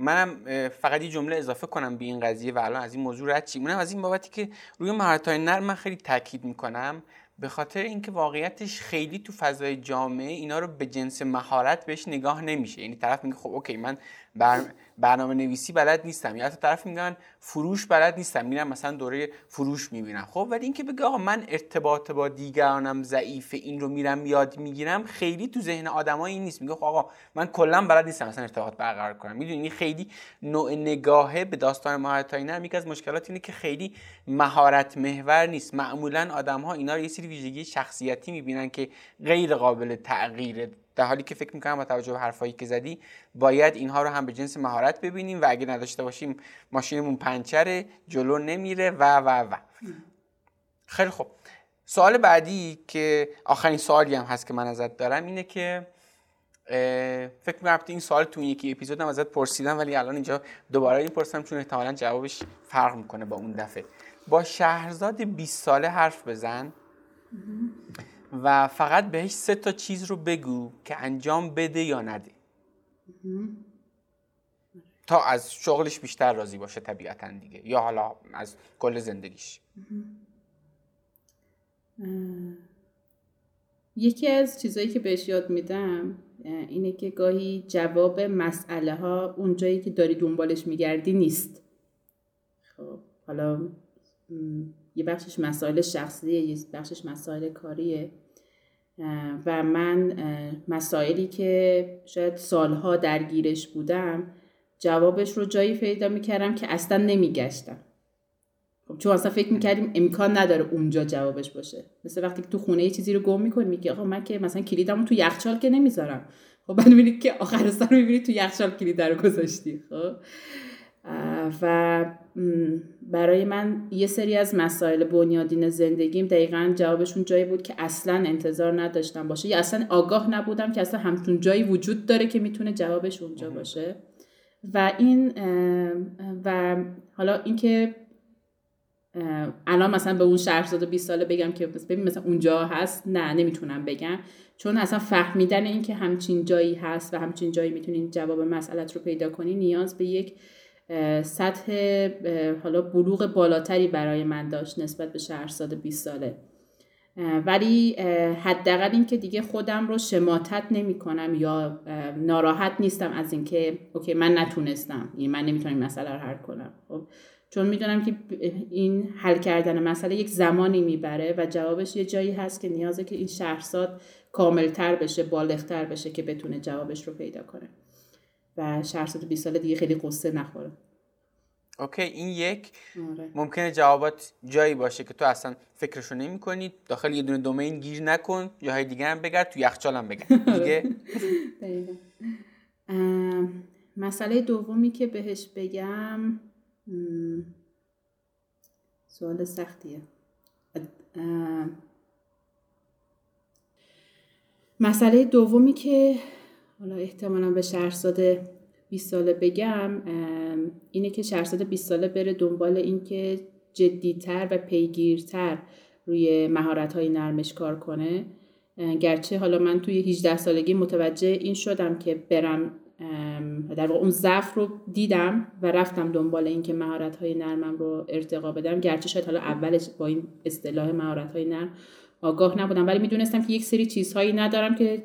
منم فقط یه جمله اضافه کنم به این قضیه و الان از این موضوع رد چیم. از این بابتی که روی مهارت های نرم من خیلی تاکید می‌کنم. به خاطر اینکه واقعیتش خیلی تو فضای جامعه اینا رو به جنس مهارت بهش نگاه نمیشه. یعنی طرف میگه خب اوکی من بر... برنامه نویسی بلد نیستم. یا حتی طرف میگن فروش بلد نیستم. میرم مثلا دوره فروش می‌بینم. خب ولی اینکه بگه آقا من ارتباط با دیگرانم ضعیف این رو میرم یاد می‌گیرم خیلی تو ذهن آدمایی نیست. میگه خب آقا من کلا بلد نیستم مثلا ارتباط برقرار کنم. می‌دونی؟ خیلی نوع نگاهه به داستان مهارت های نرم از مشکلات اینه که خیلی مهارت محور نیست. معمولا آدم ها اینا رو یه سری ویژگی شخصیتی می‌بینن که غیر قابل تغییره. در حالی که فکر می‌کنم با توجه به حرفایی که زدی باید اینها رو هم به جنس مهارت ببینیم و اگه نداشته باشیم ماشینمون پنچره جلو نمیره و و و. خیلی خوب. سوال بعدی که آخرین سوالی هم هست که من ازت دارم اینه که فکر می‌کنم این سوال تو یکی اپیزودم ازت پرسیدم ولی الان اینجا دوباره این پرسیدم چون احتمالا جوابش فرق می‌کنه با اون دفعه. با شهرزاد 20 ساله حرف بزن و فقط بهش سه تا چیز رو بگو که انجام بده یا نده. تا از شغلش بیشتر راضی باشه طبیعتا دیگه یا حالا از کل زندگیش. یکی از چیزهایی که بهش یاد میدم اینه که گاهی جواب مسئله ها اون جایی که داری دنبالش میگردی نیست. خب حالا یه بخشش مسائل شخصیه یه بخشش مسائل کاریه. و من مسائلی که شاید سالها درگیرش بودم جوابش رو جایی پیدا می‌کردم که اصلا نمیگشتم. خب چون اصلا فکر می‌کردیم امکان نداره اونجا جوابش باشه. مثل وقتی که تو خونه یه چیزی رو گم می‌کنی میگی آقا من که مثلا کلیدمو تو یخچال که نمی‌ذارم. خب بعد می‌بینید که آخر سر می‌بینید تو یخچال کلید رو گذاشتی. خب و برای من یه سری از مسائل بنیادین زندگیم دقیقا جوابشون جایی بود که اصلا انتظار نداشتم باشه. یا اصلا آگاه نبودم که اصلا همچون جایی وجود داره که می‌تونه جوابش اونجا باشه. و این و حالا اینکه الان مثلا به اون شهرزاد 20 ساله بگم که ببین مثلا اونجا هست نه نمی‌تونم بگم. چون اصلا فهمیدن اینکه همچین جایی هست و همچین جایی می‌تونین جواب مسئلت رو پیدا کنی نیاز به یک سطح حالا بلوغ بالاتری برای من داشت نسبت به شهرزاد 20 ساله. ولی حداقل اینکه دیگه خودم رو شماتت نمی کنم یا ناراحت نیستم از اینکه اوکی من نتونستم. یعنی من نمی‌تونم این مسئله رو حل کنم. خب چون می‌دونم که این حل کردن مسئله یک زمانی می‌بره و جوابش یه جایی هست که نیازه که این شهرزاد کاملتر بشه بالغتر بشه که بتونه جوابش رو پیدا کنه. و شهرزاد 20 ساله دیگه خیلی قصه نخوره. اوکی این یک. آره. ممکنه جوابات جایی باشه که تو اصلا فکرشو نمی کنی داخل یه دونه دومین گیر نکن. جاهای دیگه هم بگرد تو یخچال هم بگرد. [LAUGHS] دیگه؟ مسئله دومی که بهش بگم سوال سختیه. مسئله دومی که حالا احتمالا به شهرزاد 20 ساله بگم اینه که شهرزاد 20 ساله بره دنبال اینکه جدیتر و پیگیرتر روی مهارت های نرمش کار کنه. گرچه حالا من توی 18 سالگی متوجه این شدم که برم در واقع اون ضعف رو دیدم و رفتم دنبال اینکه مهارت های نرمم رو ارتقا بدم. گرچه شاید حالا اولش با این اصطلاح مهارت های نرم آگاه نبودم ولی می‌دونستم که یک سری چیزهایی ندارم که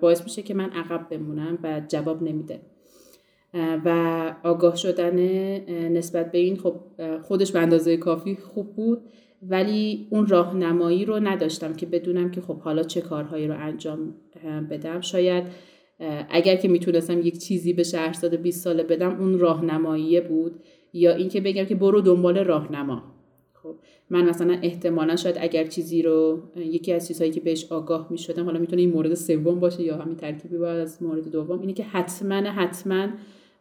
باعث میشه که من عقب بمونم و جواب نمیده. و آگاه شدن نسبت به این خب خودش به اندازه کافی خوب بود ولی اون راهنمایی رو نداشتم که بدونم که خب حالا چه کارهایی رو انجام بدم. شاید اگر که می‌تونستم یک چیزی به شهرزاد 20 ساله بدم اون راهنمایی بود یا اینکه بگم که برو دنبال راهنما. خب من مثلا احتمالا شاید اگر چیزی رو یکی از چیزهایی که بهش آگاه می شدم حالا می‌تونه این مورد سوم باشه یا همین ترکیبی باید از مورد دوم اینه که حتما حتما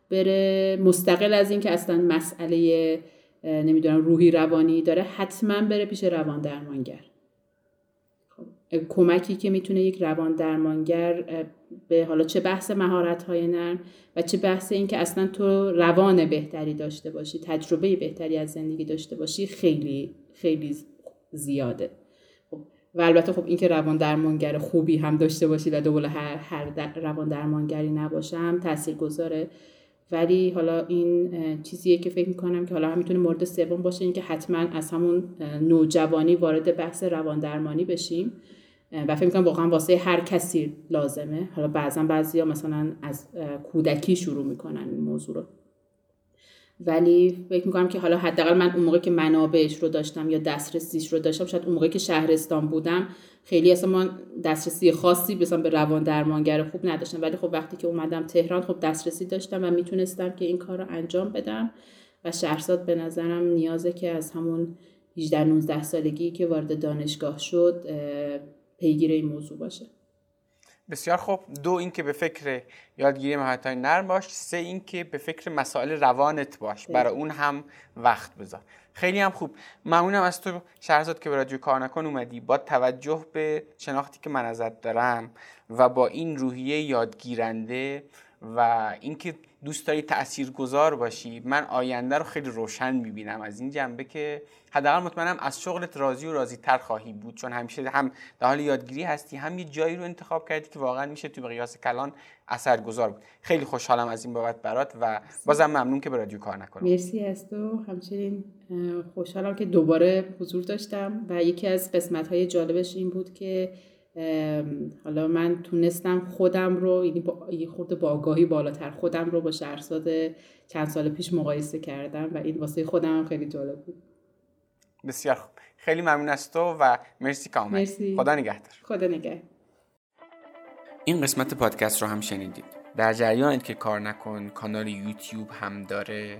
بره مستقل از اینکه اصلا مسئله نمی‌دونم روحی روانی داره حتما بره پیش روان درمانگر. خب، کمکی که می‌تونه یک روان درمانگر به حالا چه بحث مهارت های نرم و چه بحث این که اصلا تو روان بهتری داشته باشی تجربه بهتری از زندگی داشته باشی خیلی خیلی زیاده. خب و البته خب اینکه روان درمانگر خوبی هم داشته باشی و دوباره هر, هر روان درمانگری نباشم تاثیر گذاره ولی حالا این چیزیه که فکر می‌کنم که حالا هم می‌تونه مورد سوم باشه اینکه حتما از همون نوجوانی وارد بحث روان درمانی بشیم. و فکر می‌کنم واقعا واسه هر کسی لازمه. حالا بعضا بعضیا مثلا از کودکی شروع می‌کنن این موضوع رو. ولی فکر می‌کنم که حالا حداقل من اون موقع که منابعش رو داشتم یا دسترسیش رو داشتم شاید اون موقع که شهرستان بودم خیلی اصلا من دسترسی خاصی مثلا به روان درمانگر خوب نداشتم. ولی خب وقتی که اومدم تهران خب دسترسی داشتم و می‌تونستم که این کار رو انجام بدم. و شهرزاد به نظرم نیازه که از همون 18 19 سالگی که وارد دانشگاه شد پیگیر این موضوع باشه. بسیار خوب. دو اینکه به فکر یادگیری مهارت های نرم باش. سه اینکه به فکر مسائل روانت باش. برای اون هم وقت بذار. خیلی هم خوب. ممنونم از تو شهرزاد که به رادیو کار نکن اومدی. با توجه به شناختی که من ازت دارم و با این روحیه یادگیرنده و اینکه دوست داری تأثیر گذار باشی من آینده رو خیلی روشن می‌بینم از این جنبه که حداقل مطمئنم از شغلت راضی و راضی تر خواهی بود. چون همیشه هم در حال یادگیری هستی هم یه جایی رو انتخاب کردی که واقعا میشه تو قیاس کلان اثرگذار بود. خیلی خوشحالم از این بابت برات و بازم ممنون که به رادیو کار نکنم. مرسی از تو. همچنین خوشحالم که دوباره حضور داشتم و یکی از قسمت های جالبش این بود که حالا من تونستم خودم رو یعنی با یه خورده با آگاهی بالاتر خودم رو با شهرزاد چند سال پیش مقایسه کردم و این واسه خودم هم خیلی جالب بود. بسیار خوب. خیلی ممنون از تو و مرسی که مرسی. خدا نگهدار. خدا نگه این قسمت پادکست رو هم شنیدید. در جریانید که کار نکن کانال یوتیوب هم داره.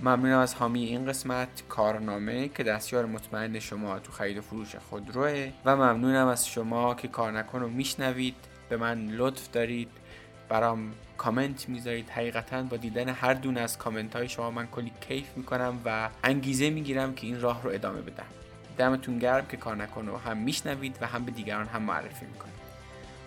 ممنونم از حامی این قسمت کارنامه که دستیار مطمئن شما تو خرید و فروش خودروه و ممنونم از شما که کار نکن رو میشنوید. به من لطف دارید برام کامنت می‌ذارید. حقیقتا با دیدن هر دونه از کامنت های شما من کلی کیف می‌کنم و انگیزه می‌گیرم که این راه رو ادامه بدم. دمتون گرم که کار نکن رو هم میشنوید و هم به دیگران هم معرفی می‌کنید.